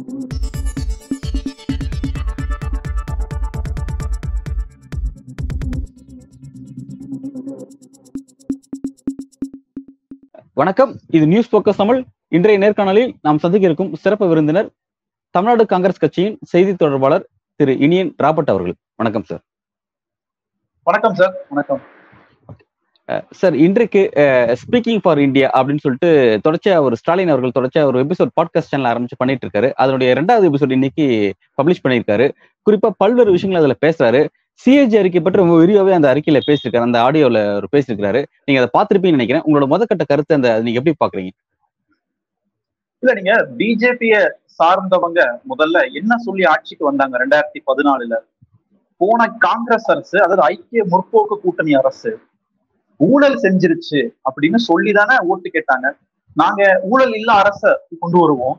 வணக்கம். இது news focus Tamil. இன்றைய நேர்காணலில் நாம் சந்திக்க இருக்கும் சிறப்பு விருந்தினர் தமிழ்நாடு காங்கிரஸ் கட்சியின் செய்தி தொடர்பாளர் திரு இனியன் ராபர்ட் அவர்கள். வணக்கம் சார் வணக்கம் சார் வணக்கம். சார் இன்றைக்கு ஸ்பீக்கிங் ஃபார் இந்தியா அப்படின்னு சொல்லிட்டு தொடர்ச்சியா ஒரு ஸ்டாலின் அவர்கள் தொடர்ச்சியா ஒரு எபிசோட் பாட்காஸ்ட் சேனல் ஆரம்பிச்சு பண்ணிட்டு இருக்காரு அதனுடைய ரெண்டாவது எபிசோட் இன்னைக்கு பப்ளிஷ் பண்ணியிருக்காரு. குறிப்பா பல்வேறு விஷயங்கள் அதுல பேசுறாரு. சிஏஜி அறிக்கை பற்றி ரொம்ப விரிவாவே அந்த அறிக்கையில பேசியிருக்காரு. அந்த ஆடியோல ஒரு பேசியிருக்காரு நீங்க அதை பார்த்துருப்பீங்கன்னு நினைக்கிறேன். உங்களோட முதற்கட்ட கருத்து அந்த நீங்க எப்படி பாக்குறீங்க இல்ல நீங்க பிஜேபிய சார்ந்தவங்க முதல்ல என்ன சொல்லி ஆட்சிக்கு வந்தாங்க ரெண்டாயிரத்தி பதினாலுல? போன காங்கிரஸ் அரசு அதாவது ஐக்கிய முற்போக்கு கூட்டணி அரசு ஊழல் செஞ்சிருச்சு அப்படின்னு சொல்லிதானே ஓட்டு கேட்டாங்க. நாங்க ஊழல் இல்ல அரச கொண்டு வருவோம்.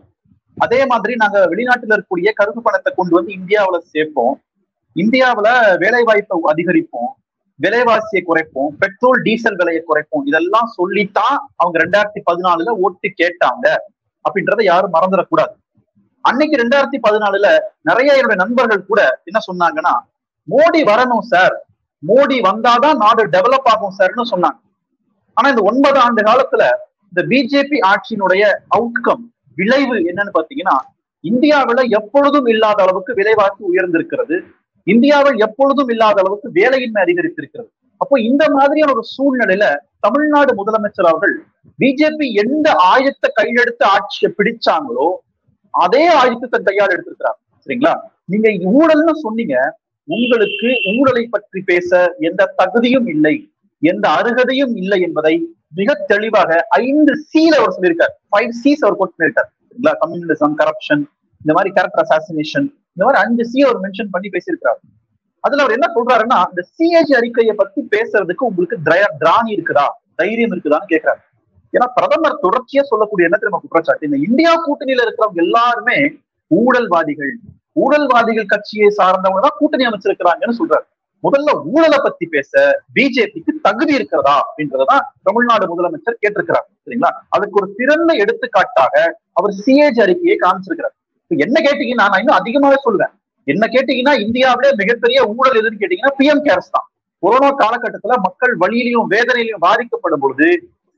அதே மாதிரி நாங்க வெளிநாட்டுல இருக்கக்கூடிய கருப்பு பணத்தை கொண்டு வந்து இந்தியாவுல சேர்ப்போம். இந்தியாவுல வேலை வாய்ப்பை அதிகரிப்போம் விலைவாசியை குறைப்போம் பெட்ரோல் டீசல் விலையை குறைப்போம். இதெல்லாம் சொல்லித்தான் அவங்க ரெண்டாயிரத்தி பதினாலுல ஓட்டு கேட்டாங்க அப்படின்றத யாரும் மறந்துடக்கூடாது. அன்னைக்கு ரெண்டாயிரத்தி பதினாலுல நிறைய என்னுடைய நண்பர்கள் கூட என்ன சொன்னாங்கன்னா மோடி வரணும் சார். மோடி வந்தாதான் நாடு டெவலப் ஆகும் சார்னு சொன்னாங்க. ஆனா இந்த ஒன்பது ஆண்டு காலத்துல இந்த பிஜேபி ஆட்சியினுடைய அவுட்கம் விளைவு என்னன்னு பாத்தீங்கன்னா இந்தியாவில எப்பொழுதும் இல்லாத அளவுக்கு விலைவாசி உயர்ந்திருக்கிறது. இந்தியாவில் எப்பொழுதும் இல்லாத அளவுக்கு வேலையின்மை அதிகரித்திருக்கிறது. அப்போ இந்த மாதிரியான ஒரு சூழ்நிலையில தமிழ்நாடு முதலமைச்சர் அவர்கள் பிஜேபி எந்த ஆயத்தை கையெடுத்து ஆட்சியை பிடிச்சாங்களோ அதே ஆயத்தத்தை கையால் எடுத்திருக்கிறார். சரிங்களா? நீங்க ஊழல்னு சொன்னீங்க உங்களுக்கு ஊழலை பற்றி பேச எந்த தகுதியும் இல்லை எந்த அருகதையும் இல்லை என்பதை மிக தெளிவாக ஐந்து சீல அவர் சொல்லியிருக்கார். ஃபைவ் சீஸ் அவர் கோட் கம்யூனிசம் கரப்ஷன் இந்த மாதிரி கேரக்டர் அசாசினேஷன் இந்த மாதிரி அஞ்சு சி அவர் மென்ஷன் பண்ணி பேசியிருக்கிறார். அதுல அவர் என்ன சொல்றாருன்னா இந்த சிஏஜி அறிக்கையை பத்தி பேசுறதுக்கு உங்களுக்கு திராணி இருக்குதா? தைரியம் இருக்குதான்னு கேட்கிறாரு. ஏன்னா பிரதமர் தொடர்ச்சியா சொல்லக்கூடிய என்ன தெரியுமா குற்றச்சாட்டு? இந்த இந்தியா கூட்டணியில இருக்கிறவங்க எல்லாருமே ஊழல்வாதிகள். ஊழல்வாதிகள் கட்சியை சார்ந்தவங்க தான் கூட்டணி அமைச்சிருக்கிறாங்கன்னு சொல்றாரு. முதல்ல ஊழலை பத்தி பேச பிஜேபிக்கு தகுதி இருக்கிறதா அப்படின்றதான் தமிழ்நாடு முதலமைச்சர் கேட்டிருக்கிறார் சரிங்களா? அதுக்கு ஒரு சிறந்த எடுத்துக்காட்டாக அவர் சிஏஜி அறிக்கையை காமிச்சிருக்கிறார். என்ன கேட்டீங்கன்னா நான் இன்னும் அதிகமாவே சொல்லுவேன் என்ன கேட்டீங்கன்னா இந்தியாவிலே மிகப்பெரிய ஊழல் எதுன்னு கேட்டீங்கன்னா பிஎம் கேர்ஸ் தான். கொரோனா காலகட்டத்துல மக்கள் வழியிலையும் வேதனையிலையும் பாதிக்கப்படும் பொழுது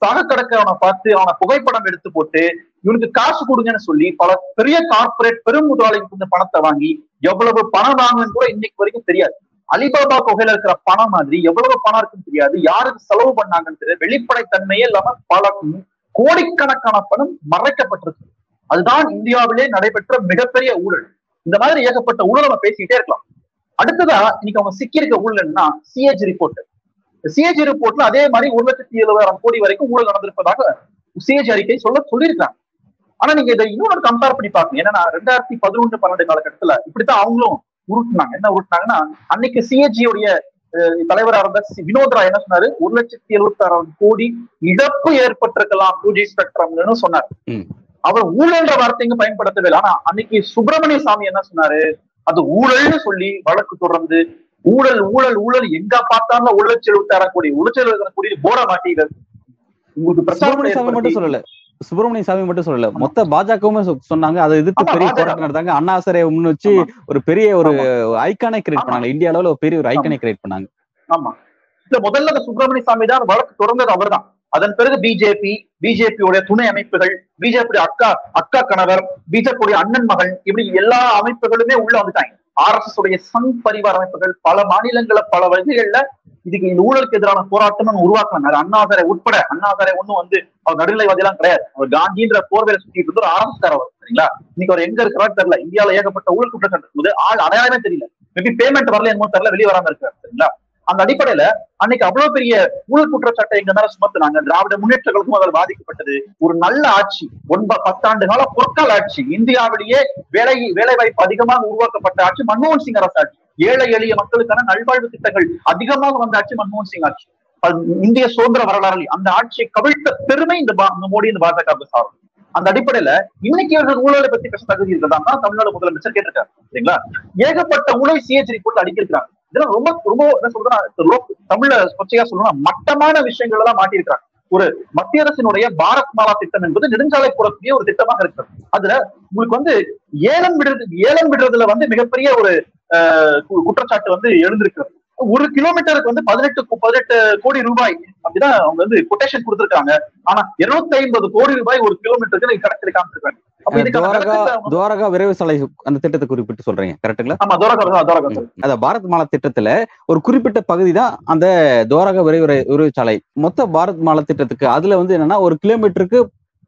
சக கடற்கவனை பார்த்து அவனை புகைப்படம் எடுத்து போட்டு இவனுக்கு காசு கொடுங்கன்னு சொல்லி பல பெரிய கார்பரேட் பெரும் முதலாளிக்கு இந்த பணத்தை வாங்கி எவ்வளவு பணம் வாங்கன்னு கூட இன்னைக்கு வரைக்கும் தெரியாது. அலிபாபா தொகையில இருக்கிற பணம் மாதிரி எவ்வளவு பணம் இருக்குன்னு தெரியாது. யாருக்கு செலவு பண்ணாங்கன்னு தெரியாது. வெளிப்படைத்தன்மையே இல்லாம பல கோடிக்கணக்கான பணம் மறைக்கப்பட்டிருக்கு. அதுதான் இந்தியாவிலே நடைபெற்ற மிகப்பெரிய ஊழல். இந்த மாதிரி ஏகப்பட்ட ஊழல் நம்ம பேசிக்கிட்டே இருக்கலாம். அடுத்ததா இன்னைக்கு அவங்க சிக்கியிருக்க ஊழல்னா சிஏஜி ரிப்போர்ட் சிஏஜி ரிப்போர்ட்ல அதே மாதிரி ஒரு லட்சத்தி எழுபதாயிரம் கோடி வரைக்கும் ஊழல் நடந்திருப்பதாக சிஏஜி அறிக்கை சொல்ல சொல்லியிருக்காங்க ஆனா நீங்க இதை இன்னொரு கம்பேர் பண்ணி பாக்கணும் ஏன்னா ரெண்டாயிரத்தி பதினொன்று பன்னெண்டு காலகட்டத்துல இப்படித்தான் அவங்களும் உருட்டுனாங்க. என்ன உருட்டுனாங்கன்னா அன்னைக்கு சிஏஜியோடைய தலைவரா இருந்த வினோத் ராய் என்ன சொன்னாரு? ஒரு லட்சத்தி எழுபத்தி ஆறாயிரம் கோடி இழப்பு ஏற்பட்டிருக்கலாம் டூ ஜி ஸ்பெக்ட்ரம்னு சொன்னார். அவர் ஊழல்ன்ற வார்த்தைங்க பயன்படுத்தவே இல்லை. ஆனா அன்னைக்கு சுப்பிரமணிய சாமி என்ன சொன்னாரு? அது ஊழல்னு சொல்லி வழக்கு தொடர்ந்து ஊழல் ஊழல் ஊழல் எங்க பார்த்தாலும் ஒரு லட்சம் எழுபத்தி ஆறாம் கோடி ஒரு லட்சம் எழுபத்தி கோடி போட மாட்டீர்கள் உங்களுக்கு பிரச்சாரம் மட்டும் சொல்லல. சுப்பிரமணிய சாமி மட்டும் சொல்லல. மொத்த பாஜகவுமே சொன்னாங்க. அதை எதிர்த்து பெரிய போராட்டம் நடந்தாங்க அண்ணா சரை முன் வச்சு ஒரு பெரிய ஒரு ஐக்கானை கிரியேட் பண்ணாங்க. இந்திய அளவுல ஒரு பெரிய ஒரு ஐக்கானை கிரியேட் பண்ணாங்க. ஆமா. இல்ல முதல்ல சுப்பிரமணிய சாமி தான் வழக்கு தொடர்ந்தது அவர் தான் அதன் பிறகு பிஜேபி பிஜேபியோட துணை அமைப்புகள் பிஜேபி அக்கா அக்கா கணவர் பிஜேபி அண்ணன் மகள் இப்படி எல்லா அமைப்புகளுமே உள்ள வந்துட்டாங்க. ஆர் எஸ் எஸ் உடைய சங் பரிவார அமைப்புகள் பல மாநிலங்கள பல வகைகள்ல இதுக்கு இந்த ஊழலுக்கு எதிரான போராட்டம் உருவாக்கினாங்க. அண்ணாதரை உட்பட அண்ணாதரை ஒண்ணும் வந்து அவர் நடுநிலைவாதியெல்லாம் கிடையாது. அவர் காந்தின்ற போர்வையில சுத்திட்டு இருந்து ஒரு ஆரம்பிச்சார் அவர் சரிங்களா? இன்னைக்கு அவர் எங்க இருக்கிறாரு தெரியல. இந்தியாவில ஏகப்பட்ட ஊழல் குற்றச்சாட்டு. போது ஆள் அடையாளமே தெரியல. மேபி பேமெண்ட் வரல என்னமோ தெரியல. வெளியே வராம இருக்காரு சரிங்களா? அந்த அடிப்படையில அன்னைக்கு அவ்வளவு பெரிய ஊழல் குற்றச்சாட்டை எங்க மேல சுமத்துனாங்க. திராவிட முன்னேற்ற கழகமும் அதில் பாதிக்கப்பட்டது. ஒரு நல்ல ஆட்சி ஒன்பது பத்தாண்டு கால பொற்கால் ஆட்சி. இந்தியாவிலேயே வேலை வேலை வாய்ப்பு அதிகமாக உருவாக்கப்பட்ட ஆட்சி மன்மோகன் சிங் அரசு ஆட்சி. ஏழை எளிய மக்களுக்கான நல்வாழ்வு திட்டங்கள் அதிகமாக வந்த ஆட்சி மன்மோகன் சிங் ஆட்சி. இந்திய சுதந்திர வரலாறு அந்த ஆட்சியை கவிழ்த்த பெருமை இந்த மோடி இந்த பாஜகவுக்கு சாரும். அந்த அடிப்படையில இன்னைக்கு இவர்கள் ஊழலை பத்தி பேச தகுதி இருக்கிறதா தமிழ்நாடு முதலமைச்சர் கேட்டிருக்காரு. சரிங்களா? ஏகப்பட்ட ஊழல் சிஎச்டி போட்டு அடிக்கிறாங்க இதெல்லாம் ரொம்ப ரொம்ப என்ன சொல்றதுன்னா தமிழ்ல கொச்சையா சொல்லணும் மட்டமான விஷயங்கள் எல்லாம் மாட்டிருக்காங்க ஒரு மத்திய அரசினுடைய பாரத் மாலா திட்டம் என்பது நெடுஞ்சாலை போடக்கூடிய ஒரு திட்டமாக இருக்கிறது. அதுல உங்களுக்கு வந்து ஏலம் விடுறது ஏலம் விடுறதுல வந்து மிகப்பெரிய ஒரு அஹ், குற்றச்சாட்டு வந்து எழுந்திருக்கிறது. ஒரு கிலோமீட்டருக்கு வந்து பதினெட்டு பதினெட்டு கோடி ரூபாய் அப்படிதான் அவங்க வந்து கொட்டேஷன் கொடுத்திருக்காங்க ஆனா இருநூத்தி ஐம்பது கோடி ரூபாய் ஒரு கிலோமீட்டருக்கு நீங்க கணக்கில் காமிச்சிருக்காங்க துவாரகா விரைவு சாலை அந்த திட்டத்தை குறிப்பிட்டு சொல்றீங்க சார் அத பாரத் மாலா திட்டத்துல ஒரு குறிப்பிட்ட பகுதி தான் அந்த துவாரகா விரைவு விரைவு சாலை. மொத்த பாரத் மாலா திட்டத்துக்கு அதுல வந்து என்னன்னா ஒரு கிலோமீட்டருக்கு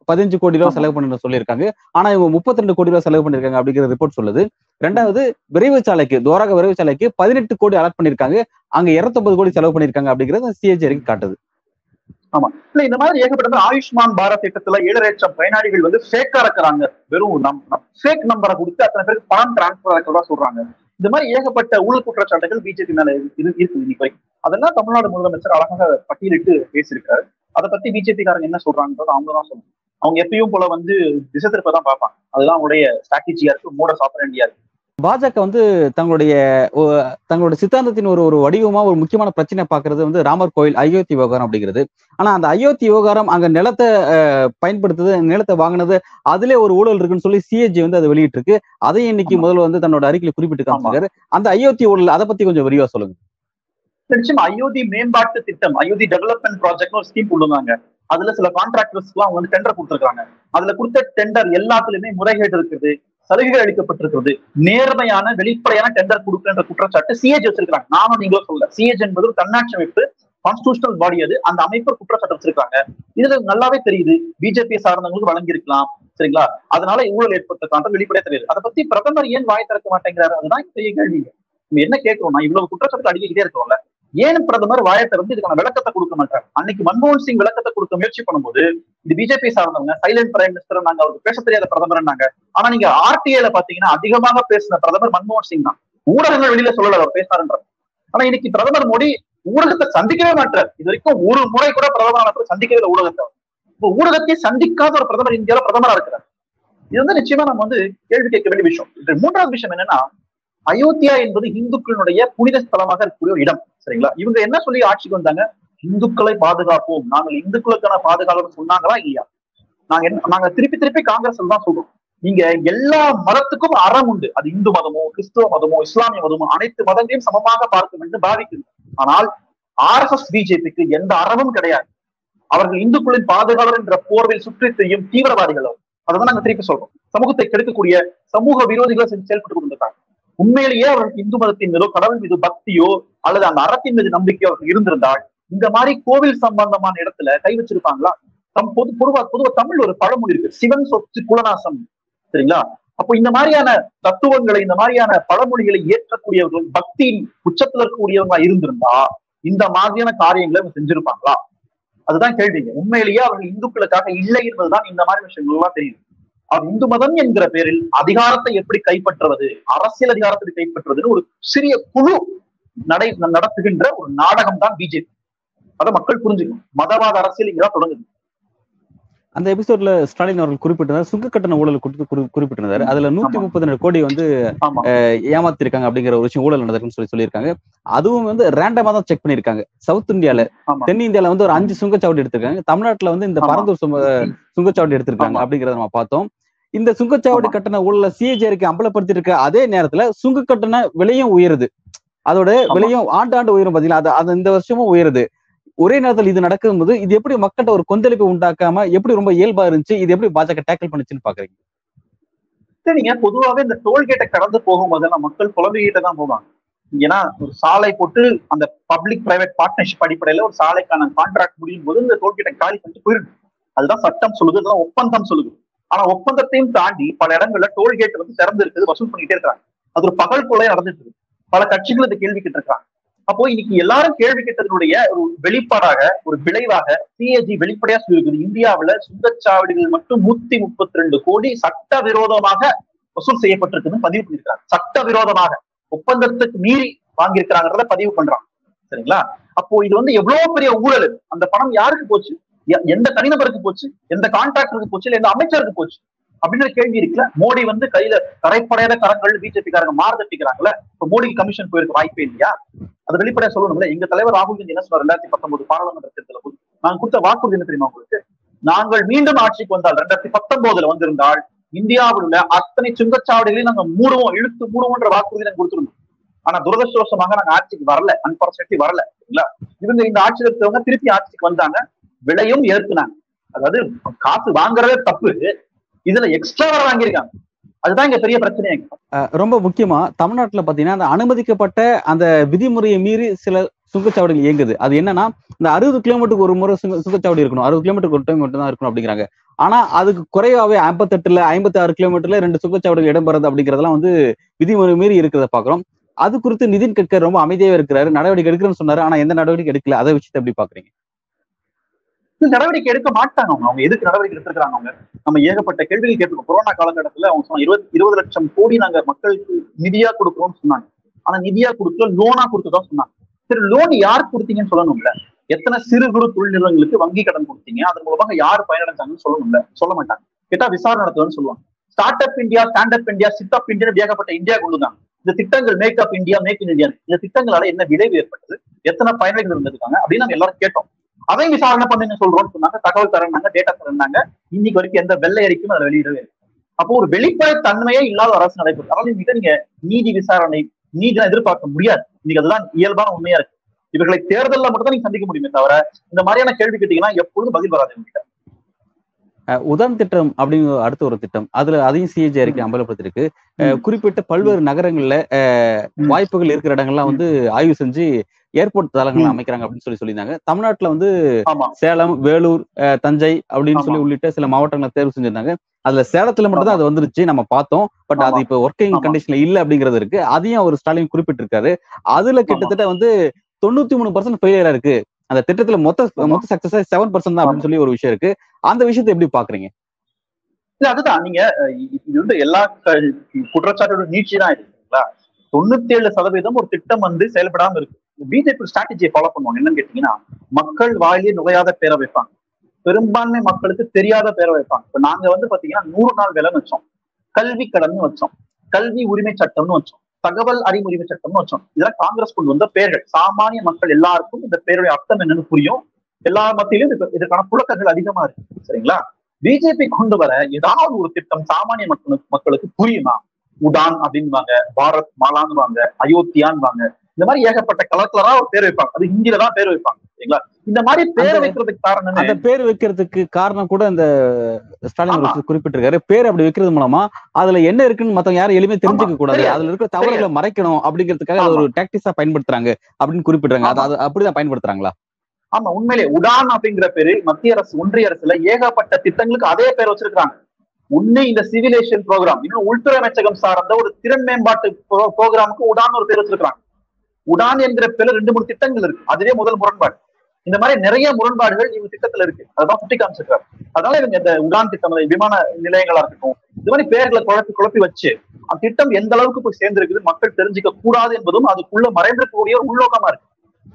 பதினஞ்சு கோடி ரூபாய். செலவு பண்ண சொல்லியிருக்காங்க. ஆனா இவங்க 32 கோடி ரூபாய் செலவு பண்ணிருக்காங்க அப்படிங்கிற ரிப்போர்ட் சொல்லுது. ரெண்டாவது விரைவு சாலைக்கு துவாரகா விரைவு சாலைக்கு பதினெட்டு கோடி அலாட் பண்ணிருக்காங்க அங்க 250 கோடி செலவு பண்ணிருக்காங்க அப்படிங்கறது சிஏஜி அறிக்கை காட்டுது. ஆமா. இல்ல இந்த மாதிரி ஏகப்பட்ட ஆயுஷ்மான் பாரத் திட்டத்துல ஏழரை லட்சம் பயனாளிகள் வந்து ஃபேக்கா இருக்கிறாங்க. வெறும் நம் ஃபேக் நம்பரை கொடுத்து அத்தனை பேருக்கு பணம் டிரான்ஸ்பர் ஆகிறதா சொல்றாங்க. இந்த மாதிரி ஏகப்பட்ட ஊழல் குற்றச்சாட்டுகள் பிஜேபி மேல இருக்கு இருக்கு இன்னைக்கு. வரைக்கும். அதெல்லாம் தமிழ்நாடு முதலமைச்சர் அழகாக பட்டியலிட்டு பேசியிருக்காரு. அதை பத்தி பிஜேபி காரங்க என்ன சொல்றாங்கன்றது அவங்க தான் சொல்லணும். அவங்க எப்பயும் போல வந்து திசை திருப்ப தான் பார்ப்பாங்க. அதுதான் அவங்களுடைய ஸ்ட்ராட்டஜியா இருக்கு மூட சாப்பிட வேண்டியா இருக்கு. பாஜக வந்து தங்களுடைய தங்களுடைய சித்தாந்தத்தின் ஒரு ஒரு வடிவமா ஒரு முக்கியமான பிரச்சனை பாக்குறது வந்து ராமர் கோயில் அயோத்தி விவகாரம் அப்படிங்கிறது. ஆனா அந்த அயோத்தி விவகாரம் அங்க நிலத்தை பயன்படுத்துது நிலத்தை வாங்கினது அதுல ஒரு ஊழல் இருக்குன்னு சொல்லி சிஏஜி வந்து அதை வெளியிட்டு இருக்கு அதையும் இன்னைக்கு. முதல்ல வந்து தன்னோட அறிக்கையில குறிப்பிட்டு காமிச்சிருக்காரு அந்த அயோத்தி ஊழல் அதை பத்தி கொஞ்சம் விரிவா சொல்லுங்க. நிச்சயமா அயோத்தி மேம்பாட்டு திட்டம் அயோத்தி டெவலப்மெண்ட் ப்ராஜெக்ட் ஒரு ஸ்கீம் கொண்டுவாங்க அதுல சில கான்ட்ராக்டர்ஸ் எல்லாம் வந்து டெண்டர் கொடுத்திருக்காங்க. அதுல கொடுத்த டெண்டர் எல்லாத்துலயுமே முறைகேடு இருக்குது. சலுகைகள் அளிக்கப்பட்டிருக்கிறது. நேர்மையான வெளிப்படையான டெண்டர் கொடுக்கின்ற குற்றச்சாட்டு சிஏஜ் வச்சிருக்காங்க நானும் நீங்களும் சொல்ல சிஏஜ் என்பது ஒரு தன்னாட்சி அமைப்பு கான்ஸ்டியூஷனல் பாடி அது. அந்த அமைப்பு குற்றச்சாட்டு வச்சிருக்காங்க இதுல நல்லாவே தெரியுது. பிஜேபி சார்ந்தவங்களுக்கு வழங்கியிருக்கலாம். சரிங்களா? அதனால ஊழல் ஏற்பட்ட வெளிப்படையா தெரியுது. அதை பத்தி பிரதமர் ஏன் வாய் திறக்க மாட்டேங்கிறாரு? அதுதான் பெரிய கேள்வி. என்ன கேட்கிறோம்னா இவ்வளவு குற்றச்சாட்டு அடிக்கிட்டே இருக்கோம்ல. ஏன் பிரதமர் வாயத்தை வந்து இதுக்கான விளக்கத்தை கொடுக்க மாட்டார். அன்னைக்கு மன்மோகன் சிங் விளக்கத்தை கொடுக்க முயற்சி பண்ணும்போது இது பிஜேபி சார்ந்தவங்க சைலண்ட் பிரைம் மினிஸ்டர் நாங்க அவருக்கு பேச தெரியாத பிரதமர்னாங்க ஆனா நீங்க ஆர்டிஐல பாத்தீங்கன்னா அதிகமாக பேசின பிரதமர் மன்மோகன் சிங் தான். ஊடகங்கள் வெளியில சொல்லல அவர் பேசினாருன்ற ஆனா இன்னைக்கு பிரதமர் மோடி ஊடகத்தை சந்திக்கவே மாட்டார். இது வரைக்கும் ஒரு முறை கூட பிரதமர் சந்திக்கவே இல்லை ஊடகத்தை. இப்போ ஊடகத்தை சந்திக்காத ஒரு பிரதமர் இந்தியாவில பிரதமரா இருக்கிறார். இது வந்து நிச்சயமா நம்ம வந்து கேள்வி கேட்க வேண்டிய விஷயம். இது மூன்றாவது விஷயம் என்னன்னா அயோத்தியா என்பது இந்துக்களுடைய புனித ஸ்தலமாக இருக்கக்கூடிய ஒரு இடம் சரிங்களா? இவங்க என்ன சொல்லி ஆட்சிக்கு வந்தாங்க? இந்துக்களை பாதுகாப்போம். நாங்கள் இந்துக்களுக்கான பாதுகாப்பு சொன்னாங்களா? இல்லையா? நாங்க நாங்க திருப்பி திருப்பி காங்கிரஸ் தான் சொல்றோம். நீங்க எல்லா மதத்துக்கும் அறம் உண்டு. அது இந்து மதமோ கிறிஸ்துவ மதமோ இஸ்லாமிய மதமோ அனைத்து மதங்களையும் சமமாக பார்க்கும் என்று பாவிக்குது ஆனால் ஆர் எஸ் எஸ் பிஜேபிக்கு எந்த அறமும் கிடையாது. அவர்கள் இந்துக்களின் பாதுகாவலர் என்ற போர்வில் சுற்றி செய்யும் தீவிரவாதிகள் அவர். அதான் நாங்க திருப்பி சொல்றோம். சமூகத்தை கெடுக்கக்கூடிய சமூக விரோதிகளை செஞ்சு செயல்பட்டு கொண்டிருக்காங்க உண்மையிலேயே அவர்களுக்கு இந்து மதத்தின் மீதோ கடவுள் மீது பக்தியோ அல்லது அந்த அறத்தின் மீது நம்பிக்கையோ அவருக்கு இருந்திருந்தால் இந்த மாதிரி கோவில் சம்பந்தமான இடத்துல கை வச்சிருப்பாங்களா? தம் பொது பொதுவா பொதுவா தமிழ் ஒரு பழமொழி இருக்கு. சிவன் சொத்து குலநாசம். சரிங்களா? அப்போ இந்த மாதிரியான தத்துவங்களை இந்த மாதிரியான பழமொழிகளை ஏற்றக்கூடியவர்கள் பக்தியின் உச்சத்தில் இருக்கக்கூடியவங்களா இருந்திருந்தா இந்த மாதிரியான காரியங்களை அவங்க செஞ்சிருப்பாங்களா? அதுதான் கேள்விங்க. உண்மையிலேயே அவர்கள் இந்துக்களுக்காக இல்லை என்பதுதான் இந்த மாதிரி விஷயங்கள்லாம் தெரியுது. அவர் இந்து மதம் என்கிற பேரில் அதிகாரத்தை எப்படி கைப்பற்றுவது? அரசியல் அதிகாரத்தை கைப்பற்றுவதுன்னு ஒரு சிறிய குழு நடை நடத்துகின்ற ஒரு நாடகம் தான் பிஜேபி அதை மக்கள் புரிஞ்சுக்கணும். மதவாத அரசியல் இங்கதான் தொடங்குது. அந்த எபிசோட்ல ஸ்டாலின் அவர்கள் குறிப்பிட்டிருந்தார். சுங்க கட்டண ஊழல் குறிப்பிட்டிருந்தாரு. அதுல நூத்தி. முப்பத்தி கோடி வந்து ஏமாத்திருக்காங்க அப்படிங்கிற ஒரு விஷயம் ஊழல் நடந்திருக்குன்னு சொல்லி சொல்லியிருக்காங்க. அதுவும் வந்து ரேண்டமா தான் செக் பண்ணிருக்காங்க சவுத் இந்தியால ஆமா. தென் இந்தியால வந்து ஒரு அஞ்சு சுங்கச்சாவடி எடுத்திருக்காங்க. தமிழ்நாட்டுல வந்து இந்த. பரந்தூர் சுங்க- சுங்கச்சாவடி எடுத்திருக்காங்க. அப்படிங்கறத நம்ம பார்த்தோம். இந்த சுங்கச்சாவடி. கட்டண ஊழல சிஏஜி அறிக்கை அம்பலப்படுத்தி இருக்க அதே நேரத்துல சுங்க கட்டண விலையும் உயருது. அதோட. விலையும் ஆண்டாண்டு உயரும் பாத்தீங்களா? அது அது இந்த வருஷமும் உயருது. ஒரே நேரத்தில் இது நடக்கும்போது இது எப்படி மக்கள்கிட்ட ஒரு கொந்தளிப்பை உண்டாக்காம எப்படி ரொம்ப இயல்பா இருந்துச்சு? இது எப்படி பாஜக டேக்கிள் பண்ணுச்சுன்னு பாக்குறீங்க? சரி, நீங்க பொதுவாவே இந்த டோல்கேட்டை கடந்து போகும்போதெல்லாம் மக்கள் புலம்பிக்கிட்ட தான் போவாங்க. ஏன்னா ஒரு சாலை போட்டு அந்த பப்ளிக் பிரைவேட் பார்ட்னர்ஷிப் அடிப்படையில ஒரு சாலைக்கான கான்ட்ராக்ட் முடியும் போது இந்த டோல்கேட்டை காலி பண்ணிட்டு போயிருக்கு அதுதான் சட்டம் சொல்லுது அதுதான் ஒப்பந்தம் சொல்லுது. ஆனா ஒப்பந்தத்தையும் தாண்டி பல இடங்கள்ல டோல்கேட் வந்து திறந்து இருக்குது வசூல் பண்ணிட்டே இருக்காங்க அது ஒரு பகல் கொலை நடந்துட்டு இருக்கு. பல கட்சிகள் இதை கேள்வி கேட்டிருக்காங்க. அப்போ இன்னைக்கு எல்லாரும் கேள்வி கேட்டதனுடைய ஒரு வெளிப்பாடாக ஒரு விளைவாக சிஏஜி வெளிப்படையா சொல்லியிருக்குது. இந்தியாவில சுங்கச்சாவடிகள் மட்டும் நூத்தி முப்பத்தி ரெண்டு கோடி சட்ட விரோதமாக வசூல் செய்யப்பட்டிருக்குன்னு பதிவு பண்ணிருக்கிறார் சட்ட விரோதமாக ஒப்பந்தத்துக்கு மீறி வாங்கியிருக்கிறாங்கிறத பதிவு பண்றாங்க. சரிங்களா? அப்போ இது வந்து எவ்வளவு பெரிய ஊழல். அந்த பணம் யாருக்கு போச்சு? எந்த தனிநபருக்கு போச்சு? எந்த கான்ட்ராக்டருக்கு போச்சு? இல்ல எந்த அமைச்சருக்கு போச்சு? அப்படின்ற கேள்வி இருக்குல்ல. மோடி வந்து கையில கரைப்படையாத கரங்கள் பிஜேபி காரங்க மாறுதட்டிக்கிறாங்கல்ல இப்ப மோடிக்கு கமிஷன் போயிருக்க வாய்ப்பே இல்லையா? அது வெளிப்படையா சொல்லணும்ல. எங்க தலைவர் ராகுல் காந்தி என்ன சொன்னார் ரெண்டாயிரத்தி பத்தொன்பது பாராளுமன்ற தேர்தல போது நாங்க கொடுத்த வாக்குறுதி என்ன தெரியுமா உங்களுக்கு? நாங்கள் மீண்டும் ஆட்சிக்கு வந்தால் ரெண்டாயிரத்தி பத்தொன்பதுல வந்திருந்தால் இந்தியாவில் உள்ள அத்தனை சுங்கச்சாவடிகளையும் நாங்க மூடுவோம் இழுத்து மூடுவோம்ன்ற வாக்குறுதி நாங்க கொடுத்துருந்தோம். ஆனா துரதிருஷ்டவசமாக நாங்க ஆட்சிக்கு வரல. அன்பார்ச்சுனேட்லி வரல சரிங்களா இவங்க இந்த ஆட்சியில் இருக்கிறவங்க திருப்பி ஆட்சிக்கு வந்தாங்க. விலையும் ஏத்துனாங்க. அதாவது காசு வாங்குறதே தப்பு. இதுல எக்ஸ்ட்ரா வர வாங்கியிருக்காங்க. அதுதான் இங்க பெரிய பிரச்சனையா ரொம்ப முக்கியமா தமிழ்நாட்டுல பாத்தீங்கன்னா அந்த அனுமதிக்கப்பட்ட அந்த விதிமுறையை மீறி சில சுங்கச்சாவடிகள் இயங்குது. அது என்னன்னா இந்த அறுபது கிலோமீட்டருக்கு ஒரு முறை சுங்க சுங்கச்சாவடி இருக்கணும். அறுபது கிலோமீட்டருக்கு ஒரு டைம் மட்டும் தான் இருக்கணும் அப்படிங்கிறாங்க. ஆனா அதுக்கு குறைவாவே ஐம்பத்தெட்டுல ஐம்பத்தி ஆறு கிலோமீட்டர்ல ரெண்டு சுங்கச்சாவடிகள் இடம்பெறது அப்படிங்கறதெல்லாம் வந்து விதிமுறை மீறி இருக்கிறத பாக்குறோம். அது குறித்து நிதின் கட்கர் ரொம்ப அமைதியாவே இருக்கிறாரு. நடவடிக்கை எடுக்கிறேன்னு சொன்னாரு. ஆனா எந்த நடவடிக்கை எடுக்கல? அதை விஷயத்தை எப்படி பாக்குறீங்க? நடவடிக்கை எடுக்க மாட்டாங்க அவங்க. அவங்க எதுக்கு நடவடிக்கை எடுத்திருக்காங்க அவங்க? நம்ம ஏகப்பட்ட கேள்விகள் கேட்டிருக்கோம். கொரோனா காலகட்டத்துல அவங்க சொன்னாங்க இருபது இருபது லட்சம் கோடி நாங்க மக்களுக்கு நிதியா கொடுக்குறோம்னு சொன்னாங்க. ஆனா நிதியா கொடுக்கல லோனா கொடுத்ததான் சொன்னாங்க. சரி லோன் யார் கொடுத்தீங்கன்னு சொல்லணும்ல எத்தனை சிறு குறு தொழில் நிறுவனங்களுக்கு வங்கி கடன் கொடுத்தீங்க? அதன் மூலமாக யார் பயனடைஞ்சாங்கன்னு சொல்லணும்ல சொல்ல மாட்டாங்க. கேட்டா விசாரணை நடத்துவதுன்னு சொல்லுவாங்க. Start up India stand up India sit up India ஏகப்பட்ட இந்தியா கொண்டு இந்த திட்டங்கள் make up India make in India இந்த திட்டங்களால என்ன விளைவு ஏற்பட்டது? எத்தனை பயனாளிகள் இருந்திருக்காங்க? அப்படின்னு நம்ம எல்லாரும் கேட்டோம். அதையும் விசாரணை பண்ணுங்க சொல்றோம்னு சொன்னாங்க. தகவல் தரேன்னாங்க டேட்டா தரேன்னாங்க. இன்னைக்கு வரைக்கும் எந்த வெள்ளை அறிக்கையும் அதை வெளியிடவே அப்போ ஒரு வெளிப்படை தன்மையே இல்லாத அரசு நடைபெறும் அதாவது மிக நீங்க நீதி விசாரணை நீதி எதிர்பார்க்க முடியாது. இன்னைக்கு அதுதான் இயல்பான உண்மையா இருக்கு. இவர்களை தேர்தலில் மட்டும் தான் நீங்க சந்திக்க முடியுமே தவிர இந்த மாதிரியான கேள்வி கேட்டீங்கன்னா எப்பொழுதும் பதில் வராது உதான் திட்டம் அப்படிங்கிற அடுத்த ஒரு திட்டம். அதுல அதையும் சிஏஜி அறிக்கை அம்பலப்படுத்திருக்கு. குறிப்பிட்ட பல்வேறு நகரங்கள்ல. வாய்ப்புகள் இருக்கிற இடங்கள்லாம் வந்து ஆய்வு செஞ்சு ஏர்போர்ட் தளங்களை. அமைக்கிறாங்க அப்படின்னு சொல்லி சொல்லியிருந்தாங்க. தமிழ்நாட்டுல வந்து சேலம் வேலூர் தஞ்சை அப்படின்னு சொல்லி. உள்ளிட்ட சில மாவட்டங்களை தேர்வு செஞ்சிருந்தாங்க. அதுல சேலத்துல மட்டும் தான் அது வந்துருச்சு நம்ம பார்த்தோம். பட் அது. இப்ப ஒர்க்கிங். கண்டிஷன்ல இல்ல அப்படிங்கிறது இருக்கு. அதையும் அவர் ஸ்டாலின் குறிப்பிட்டிருக்காரு. அதுல கிட்டத்தட்ட வந்து தொண்ணூத்தி மூணு பர்சன்ட் ஃபெயிலியரா இருக்கு. அந்த திட்டத்துல மொத்த. மொத்த சக்சஸ் செவன் பர்சன்ட் தான் அப்படின்னு சொல்லி ஒரு விஷயம் இருக்கு. அந்த விஷயத்தை எப்படி பாக்குறீங்க? இல்ல அதுதான். நீங்க இது வந்து எல்லா குற்றச்சாட்டோட நீட்சி தான் இருக்குங்களா தொண்ணூத்தி ஏழு சதவீதம் ஒரு திட்டம் வந்து செயல்படாம இருக்கு. பிஜேபி ஸ்ட்ராட்டஜியை ஃபாலோ பண்ணுவாங்க. என்னன்னு கேட்டீங்கன்னா மக்கள் வாயிலே நுழையாத பேரை வைப்பாங்க. பெரும்பான்மை மக்களுக்கு தெரியாத பேரை வைப்பாங்க. இப்ப நாங்க வந்து பாத்தீங்கன்னா நூறு நாள் வேலைன்னு வச்சோம். கல்வி கடன் வச்சோம். கல்வி உரிமை சட்டம்னு வச்சோம். தகவல் அறிமுறை சட்டம்னு வச்சோம். இதெல்லாம் காங்கிரஸ் கொண்டு வந்த பெயர்கள் சாமானிய மக்கள் எல்லாருக்கும் இந்த பெயருடைய அர்த்தம் என்னன்னு புரியும். எல்லா மத்தியிலும் இதுக்கான இதற்கான புழக்கங்கள் அதிகமா இருக்கு சரிங்களா? பிஜேபி கொண்டு வர ஏதாவது ஒரு திட்டம் சாமானிய மக்களுக்கு மக்களுக்கு புரியுமா? உடான் அப்படின்வாங்க பாரத் மாலான்வாங்க அயோத்தியான்வாங்க இந்த மாதிரி ஏகப்பட்ட கலர் கலரா ஒரு பேர் வைப்பாங்க. அது ஹிந்தியில தான் பேர் வைப்பாங்க சரிங்களா? இந்த மாதிரி பேர் வைக்கிறதுக்கு காரணம் அந்த பேர் வைக்கிறதுக்கு காரணம் கூட இந்த ஸ்டாலின் குறிப்பிட்டிருக்காரு. பேர் அப்படி வைக்கிறது மூலமா அதுல என்ன இருக்குன்னு மத்தவங்க யாரும் எளிமையா தெரிஞ்சுக்க கூடாது. அதுல இருக்கிற தவறுகளை மறைக்கணும் அப்படிங்கிறதுக்காக அது ஒரு டாக்டிஸா பயன்படுத்துறாங்க அப்படின்னு குறிப்பிடுறாங்க அது அது அப்படிதான் பயன்படுத்துறாங்களா? ஆமா உண்மையிலே உடான் அப்படிங்கிற பேரு மத்திய அரசு ஒன்றிய அரசுல ஏகப்பட்ட திட்டங்களுக்கு அதே பேர் வச்சிருக்காங்க ஒண்ணு இந்த சிவிலேஷன் ப்ரோக்ராம் இன்னும் உள்துறை அமைச்சகம் சார்ந்த ஒரு திறன் மேம்பாட்டு ப்ரோக்ராமுக்கு உடான் ஒரு பேர் வச்சிருக்காங்க உடான் என்கிற பேர்ல ரெண்டு மூணு திட்டங்கள் இருக்கு. அதுவே முதல் முரண்பாடு. இந்த மாதிரி நிறைய முரண்பாடுகள் இவங்க திட்டத்துல இருக்கு. அதான் சுட்டி காமிச்சிருக்காரு. அதனால இவங்க இந்த உடான் திட்டம் விமான நிலையங்களா இருக்கட்டும் இது மாதிரி பேர்களை குழப்பி குழப்பி வச்சு அந்த திட்டம் எந்த அளவுக்கு போய் சேர்ந்திருக்குது மக்கள் தெரிஞ்சுக்க கூடாது என்பதும் அதுக்குள்ள மறைந்திருக்கக்கூடிய ஒரு உள்நோக்கமா இருக்கு.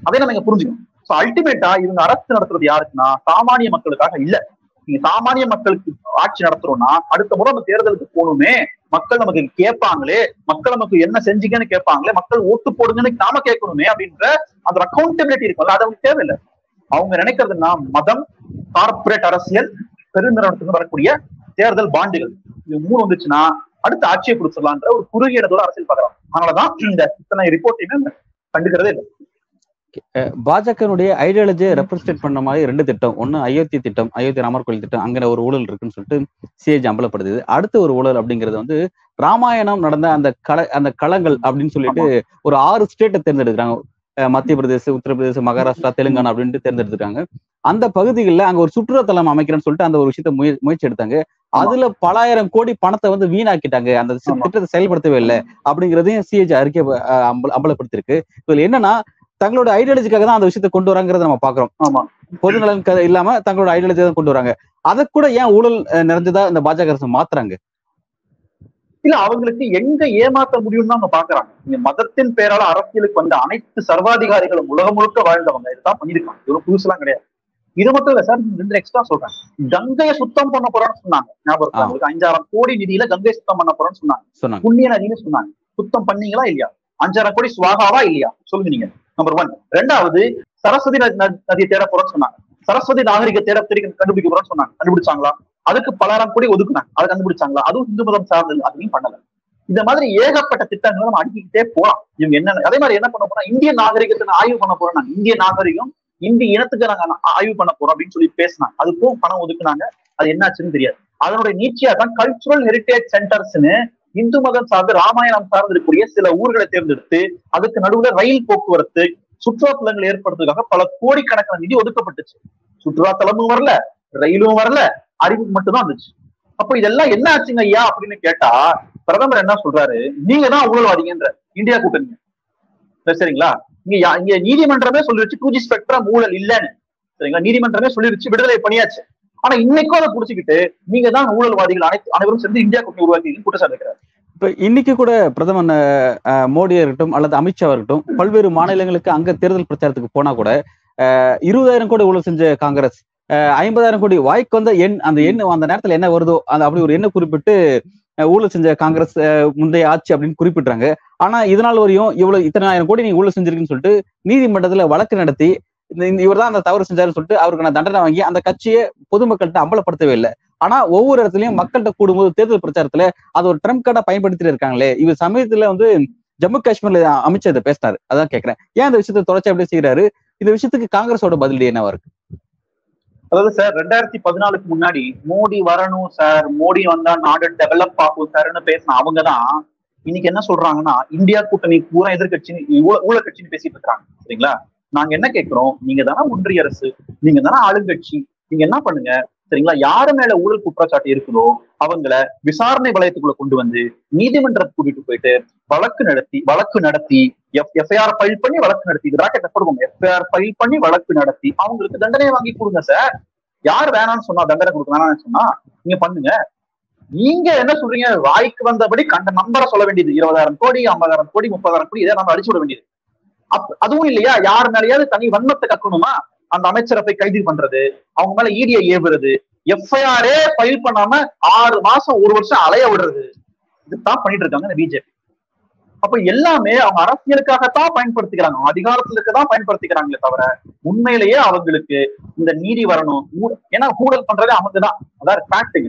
அதை நம்ம இங்க புரிஞ்சுக்கணும். சோ அல்டிமேட்டா இவங்க அரசு நடத்துறது யாருக்குன்னா சாமானிய மக்களுக்காக இல்ல. நீங்க சாமானிய மக்களுக்கு ஆட்சி நடத்துறோம்னா அடுத்த முறை நம்ம தேர்தலுக்கு போகணுமே. மக்கள் நமக்கு கேட்பாங்களே. மக்கள் நமக்கு என்ன செஞ்சீங்கன்னு கேட்பாங்களே. மக்கள் ஓட்டு போடுங்கன்னு நாம கேட்கணுமே அப்படின்ற அந்த அக்கௌண்டபிலிட்டி இருக்கும்ல அது அவங்களுக்கு தேவையில்லை. அவங்க நினைக்கிறதுனா மதம் கார்ப்பரேட் அரசியல் பெருநிறுவனத்துக்கு வரக்கூடிய தேர்தல் பாண்டுகள். இது மூணு வந்துச்சுன்னா அடுத்த ஆட்சியை கொடுத்துடலான்ற ஒரு குறுகிய இடத்தோட அரசியல் பார்க்கலாம் அதனாலதான் இந்த இத்தனை ரிப்போர்ட்டையுமே கண்டுக்கிறதே இல்லை. பாஜகனுடைய ஐடியாலஜியை ரெப்ரசென்ட் பண்ண மாதிரி ரெண்டு திட்டம். ஒன்னு அயோத்தி திட்டம் அயோத்தி ராமர் கோயில் திட்டம் அங்க ஒரு ஊழல் இருக்குன்னு சொல்லிட்டு சிஏஜி அம்பலப்படுது. அடுத்த ஒரு ஊழல் அப்படிங்கிறது வந்து ராமாயணம் நடந்த அந்த கள அந்த களங்கள் அப்படின்னு சொல்லிட்டு ஒரு ஆறு ஸ்டேட்டை தேர்ந்தெடுக்கிறாங்க. மத்திய பிரதேச உத்தரப்பிரதேச மகாராஷ்டிரா தெலுங்கானா அப்படின்ட்டு தேர்ந்தெடுத்திருக்காங்க. அந்த பகுதிகளில் அங்க ஒரு சுற்றுலாத்தலம் அமைக்கிறேன்னு சொல்லிட்டு அந்த ஒரு விஷயத்த முய முயற்சி எடுத்தாங்க. அதுல பலாயிரம் கோடி பணத்தை வந்து வீணாக்கிட்டாங்க. அந்த. திட்டத்தை செயல்படுத்தவே இல்லை அப்படிங்கிறதையும் சிஏஜி அறிக்கை அம்பலப்படுத்திருக்கு இதுல என்னன்னா தங்களோட ஐடியாலஜிக்காக தான் அந்த விஷயத்தை கொண்டு வராங்கிறத நம்ம பாக்குறோம் ஆமா. பொதுநலன் இல்லாம தங்களோட ஐடியாலஜி தான் கொண்டு வராங்க. அதை கூட ஏன் ஊழல் நிறைஞ்சதா இந்த பாஜக அரசு மாத்துறாங்க? இல்ல அவங்களுக்கு எங்க ஏமாத்த முடியும்னு அவங்க பாக்குறாங்க. நீங்க மதத்தின் பேரால அரசியலுக்கு வந்த அனைத்து சர்வாதிகாரிகளும் உலகம் முழுக்க வாழ்ந்தவங்க. இதுதான் பண்ணிருக்காங்க ஒரு புதுசுலாம் கிடையாது. இது மட்டும் இல்ல சார் ரெண்டு எக்ஸ்ட்ரா சொல்றேன். கங்கையை சுத்தம் பண்ண போறோம்னு சொன்னாங்க. ஞாபகம் அஞ்சாயிரம் கோடி நிதியில கங்கை சுத்தம் பண்ண போறோம்னு சொன்னாங்க. புண்ணிய நதின்னு சொன்னாங்க. சுத்தம் பண்ணீங்களா இல்லையா? அஞ்சாயிரம் கோடி சுவாகாவா இல்லையா? சொல்லுங்க நீங்க. நம்பர் ஒன் ரெண்டாவது சரஸ்வதி நதி- நதி- நதியை தேட போறோம்னு சொன்னாங்க. சரஸ்வதி நாகரிக தேடி கண்டுபிடிக்க போறோம்னு சொன்னாங்க. கண்டுபிடிச்சாங்களா? அதுக்கு பலாயிரம் கூட ஒதுக்குனாங்க. அதை கண்டுபிடிச்சாங்களா? அதுவும் இந்து மதம் சார்ந்தது அதையும் பண்ணல. இந்த மாதிரி ஏகப்பட்ட திட்டங்களை நம்ம அடுக்கிக்கிட்டே போலாம். இவங்க என்ன அதே மாதிரி என்ன பண்ண போறோம்? இந்திய நாகரிகத்தை நான் ஆய்வு பண்ண போறோம் நாங்க இந்திய நாகரிகம் இந்திய இனத்துக்கு நாங்க ஆய்வு பண்ண போறோம் அப்படின்னு சொல்லி பேசினாங்க. அதுக்கும் பணம் ஒதுக்குனாங்க. அது என்னாச்சுன்னு தெரியாது. அதனுடைய நீச்சியா தான் கல்ச்சுரல் ஹெரிட்டேஜ் சென்டர்ஸ்னு இந்து மதம் சார்ந்து ராமாயணம் சார்ந்து இருக்கக்கூடிய சில ஊர்களை தேர்ந்தெடுத்து அதுக்கு நடுவுல ரயில் போக்குவரத்து சுற்றுலாத்தலங்கள் ஏற்படுறதுக்காக பல கோடிக்கணக்கான நிதி ஒதுக்கப்பட்டுச்சு. சுற்றுலாத்தலமும் வரல ரயிலும் வரல அறிவுக்கு மட்டும்தான் வந்துச்சு. அப்போ இதெல்லாம் என்ன ஆச்சுங்க ஐயா அப்படின்னு கேட்டா பிரதமர் என்ன சொல்றாரு? நீங்க தான் ஊழல்வாதிங்கன்ற. இந்தியா கூட்டணி சரிங்களா? இங்க இங்க நீதிமன்றமே சொல்லிருச்சு டூ ஜி ஸ்பெக்ட்ரம் ஊழல் இல்லைன்னு. சரிங்களா? நீதிமன்றமே சொல்லிருச்சு விடுதலை பண்ணியாச்சு. ஆனா இன்னைக்கும் அதை புடிச்சுக்கிட்டு நீங்க தான் ஊழல்வாதிகள் அனைத்து அனைவரும் சேர்ந்து இந்தியா கூட்டணி உருவாக்கி குற்றச்சாட்டு இருக்கிறார் இப்ப இன்னைக்கு கூட பிரதமர் மோடியா இருக்கட்டும் அல்லது அமித்ஷா இருக்கட்டும் பல்வேறு மாநிலங்களுக்கு அங்க தேர்தல் பிரச்சாரத்துக்கு போனா கூட இருபதாயிரம் கோடி ஊழல் செஞ்ச காங்கிரஸ் ஐம்பதாயிரம் கோடி வாய்க்கு வந்த எண் அந்த எண் அந்த நேரத்துல என்ன வருதோ அந்த அப்படி ஒரு எண்ணை குறிப்பிட்டு ஊழல் செஞ்ச காங்கிரஸ் முந்தைய ஆட்சி அப்படின்னு குறிப்பிட்டாங்க ஆனா இதனால் வரையும் இவ்வளவு இத்தனை ஆயிரம் கோடி நீங்க ஊழல் செஞ்சிருக்குன்னு சொல்லிட்டு நீதிமன்றத்துல வழக்கு நடத்தி இந்த இவர் தான் அந்த தவறு செஞ்சாருன்னு சொல்லிட்டு அவருக்கான தண்டனை வாங்கி அந்த கட்சியை பொதுமக்கள்கிட்ட அம்பலப்படுத்தவே இல்லை. ஆனா ஒவ்வொரு இடத்துலயும் மக்கள்கிட்ட கூடும்போது தேர்தல் பிரச்சாரத்துல அது ஒரு ட்ரம்ப் கார்டா பயன்படுத்திட்டு இருக்காங்களே இவர் சமயத்துல வந்து ஜம்மு காஷ்மீர்ல அமைச்சர் இதை பேசினாரு. அதான் கேட்கிறேன் ஏன் இந்த விஷயத்தை தொடர்ச்சி அப்படியே செய்யறாரு இந்த விஷயத்துக்கு காங்கிரஸோட பதிலடி என்னவா இருக்கு? அதாவது சார் ரெண்டாயிரத்தி பதினாலுக்கு முன்னாடி மோடி வரணும் சார் மோடி வந்தா நாடு டெவலப் ஆகும் சார்னு பேசின அவங்க தான் இன்னைக்கு என்ன சொல்றாங்கன்னா இந்தியா கூட்டணி பூரா எதிர்கட்சின்னு ஊழல் கட்சின்னு பேசிட்டு இருக்காங்க. சரிங்களா? நாங்க என்ன கேட்கிறோம் நீங்க தானே ஒன்றிய அரசு நீங்க தானே ஆளுங்கட்சி நீங்க என்ன பண்ணுங்க? சரிங்களா? யாரு மேல ஊழல் குற்றச்சாட்டு இருக்குதோ அவங்கள விசாரணை வலயத்துக்குள்ள கொண்டு வந்து நீதிமன்றத்தை கூட்டிட்டு போயிட்டு வழக்கு நடத்தி வழக்கு நடத்தி எஃப்ஐஆர் ஃபைல் பண்ணி வழக்கு நடத்தி இது ராக்கெட் கொடுக்கும் எஃப்ஐஆர் ஃபைல் பண்ணி வழக்கு நடத்தி அவங்களுக்கு தண்டனையை வாங்கி கொடுங்க சார் யார் வேணாம்னு சொன்னா தண்டனை கொடுக்க வேணாம்னு சொன்னா நீங்க பண்ணுங்க. நீங்க என்ன சொல்றீங்க? வாய்க்கு வந்தபடி கண்ட நம்பரை சொல்ல வேண்டியது. இருபதாயிரம் கோடி ஐம்பதாயிரம் கோடி முப்பதாயிரம் கோடி இதை நம்ம அடிச்சு விட வேண்டியது. அப் அதுவும் இல்லையா? யார் மேலேயாவது தனி வன்மத்தை கக்கணுமா? அந்த அமைச்சரை போய் கைது பண்றது அவங்க மேல ஈடியை ஏவுறது எஃப்ஐஆரே ஃபைல் பண்ணாம ஆறு மாசம் ஒரு வருஷம் அலைய விடுறது. இதுதான் பண்ணிட்டு இருக்காங்க இந்த பிஜேபி அப்ப எல்லாமே அவங்க அரசியலுக்காகத்தான் பயன்படுத்திக்கிறாங்க. அதிகாரத்திற்கு தான் பயன்படுத்திக்கிறாங்களே தவிர உண்மையிலேயே அவங்களுக்கு இந்த நீதி வரணும். ஏன்னா ஊழல் பண்றதே அவங்க தான் அதாவது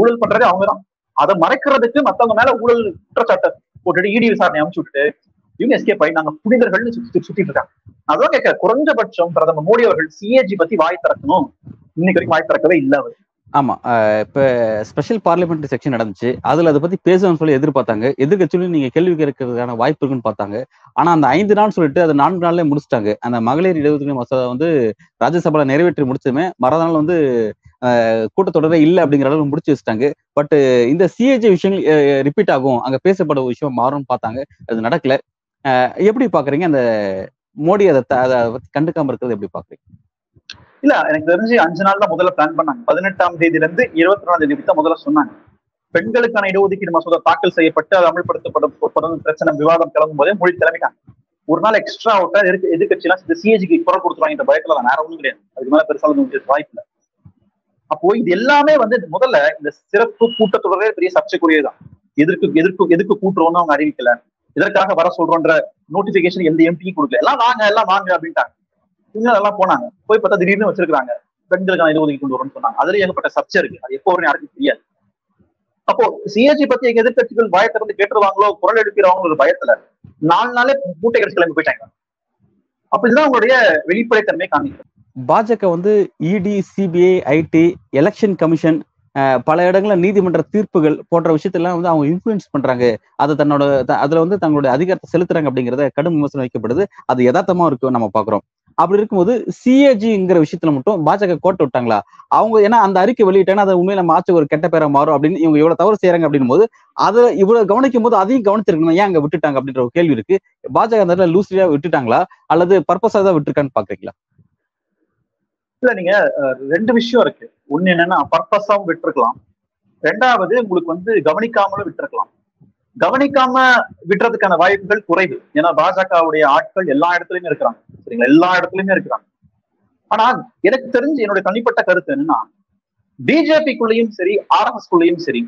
ஊழல் பண்றதே அவங்க தான் அதை மறைக்கிறதுக்கு மத்தவங்க மேல ஊழல் குற்றச்சாட்டை போட்டுட்டு இடி விசாரணை அமைச்சு விட்டுட்டு இவங்க எஸ்கேப் ஆகி நாங்க புனிதர்கள்னு சுத்தி சுத்திட்டு இருக்காங்க. அதான் கேட்க குறைஞ்சபட்சம் பிரதமர் மோடி அவர்கள் சிஏஜி பத்தி வாய் திறக்கணும். இன்னைக்கு வரைக்கும் வாய் திறக்கவே இல்லை அவர். ஆமா இப்ப ஸ்பெஷல் பார்லிமெண்ட் செக்ஷன் நடந்துச்சு. அதுல அதை பத்தி பேசணும்னு சொல்லி எதிர்பார்த்தாங்க. எதிர்கட்சியிலும் நீங்க கேள்வி கேட்கறதுக்கான வாய்ப்பு இருக்குன்னு பார்த்தாங்க. ஆனா அந்த ஐந்து நாள் சொல்லிட்டு அது நான்கு நாள்ல முடிச்சிட்டாங்க. அந்த மகளிர் இடஒதுக்கீடு மசோதா வந்து ராஜ்யசபால நிறைவேற்றி முடிச்சதுமே மறுநாள் வந்து கூட்டத்தொடரே இல்லை அப்படிங்கிற அளவுக்கு முடிச்சு வச்சுட்டாங்க. பட் இந்த சிஏஜி விஷயங்கள் ரிப்பீட் ஆகும். அங்க பேசப்பட விஷயம் மாறும்னு பார்த்தாங்க. அது நடக்கல. எப்படி பாக்குறீங்க அந்த மோடி அதை அதை கண்டுக்காம இருக்கிறது எப்படி பாக்குறீங்க இல்ல எனக்கு தெரிஞ்சு அஞ்சு நாள் தான் முதல்ல பிளான் பண்ணாங்க. பதினெட்டாம் தேதியில இருந்து இருபத்தி நாலாம் தேதி தான் முதல்ல சொன்னாங்க. பெண்களுக்கான இடஒதுக்கீடு மசோதா தாக்கல் செய்யப்பட்டு அது அமல்படுத்தப்படும் பிரச்சனை விவாதம் கிளம்பும் போதே மொழி கிளம்பிட்டாங்க ஒரு நாள் எக்ஸ்ட்ரா விட்டா எதிர்க்கு எதிர்கட்சி எல்லாம் இந்த சிஏஜிக்கு குரல் கொடுத்துருவாங்க பயத்துல நேரம் ஒன்றும் கிடையாது. அதுக்கு மேல பெருசாலும் வாய்ப்பு இல்லை. அப்போ இது எல்லாமே வந்து முதல்ல இந்த சிறப்பு கூட்டத்தொடரே பெரிய சர்ச்சைக்குரியதுதான் எதிர்க்கு எதிர்க்கு எதிர்க்கு கூட்டுறோம்னு அவங்க அறிவிக்கல. இதற்காக வர சொல்றோன்ற நோட்டிபிகேஷன் எந்த எம்பியும் கொடுக்கல. எல்லாம் வாங்க எல்லாம் வாங்க அப்படின்ட்டாங்க. இவங்க எல்லாம் போனாங்க. போய் பார்த்தா திடீர்னு வச்சிருக்காங்க பெண்களுக்கான இடஒதுக்கீடு கொண்டு வரும்னு சொன்னாங்க. அதுல ஏகப்பட்ட சர்ச்சை இருக்கு. அது எப்போ வரும் யாருக்கும் தெரியாது. அப்போ சிஏஜி பத்தி எங்க எதிர்கட்சிகள் பய வந்து கேட்டுருவாங்களோ குரல் எடுக்கிறவங்க ஒரு பயத்துல நாலு நாளே மூட்டை கட்சி கிளம்பி போயிட்டாங்க. அப்ப இதுதான் உங்களுடைய வெளிப்படைத்தன்மை காமிக்கும் பாஜக வந்து இடி சிபிஐ ஐடி எலெக்ஷன் கமிஷன் பல இடங்களில் நீதிமன்ற தீர்ப்புகள் போன்ற விஷயத்தெல்லாம் வந்து அவங்க இன்ஃபுளுன்ஸ் பண்றாங்க. அது தன்னோட அதுல வந்து தங்களுடைய அதிகாரத்தை செலுத்துறாங்க அப்படிங்கிறத கடும் விமர்சனம் வைக்கப்படுது. அது யதார்த்தமா இருக்கும் நம்ம பாக்குறோம் அப்படி இருக்கும்போது சிஏஜிங்கிற விஷயத்துல மட்டும் பாஜக கோட்டை விட்டாங்களா? அவங்க ஏன்னா அந்த அறிக்கை வெளியிட்டாங்கன்னா அதை உண்மையில நம்ம ஒரு கெட்ட பேரை மாறும் அப்படின்னு இவங்க இவ்வளவு தவறு செய்யறாங்க அப்படின் போது அதை இவ்வளவு கவனிக்கும் போது அதையும் கவனிச்சிருக்கணும்? ஏன் அங்க விட்டுட்டாங்க அப்படின்ற ஒரு கேள்வி இருக்கு. பாஜக அந்த இடத்துல லூசியா விட்டுட்டாங்களா? அல்லது பர்பஸா தான் விட்டுருக்கான்னு பாக்குறீங்களா? இல்ல நீங்க ரெண்டு விஷயம் இருக்கு. ஒண்ணு என்னன்னா பர்பஸாவும் விட்டுருக்கலாம். ரெண்டாவது உங்களுக்கு வந்து கவனிக்காமலும் விட்டுருக்கலாம். கவனிக்காம விட்டுறதுக்கான வாய்ப்புகள் குறைவு. ஏன்னா பாஜகவுடைய ஆட்கள் எல்லா இடத்துலயுமே இருக்கிறாங்க. சரிங்களா? எல்லா இடத்துலயுமே இருக்கிறாங்க. ஆனா எனக்கு தெரிஞ்சு என்னுடைய தனிப்பட்ட கருத்து என்னன்னா பிஜேபிக்குள்ளேயும் சரி ஆர் எஸ் குள்ளேயும் சரி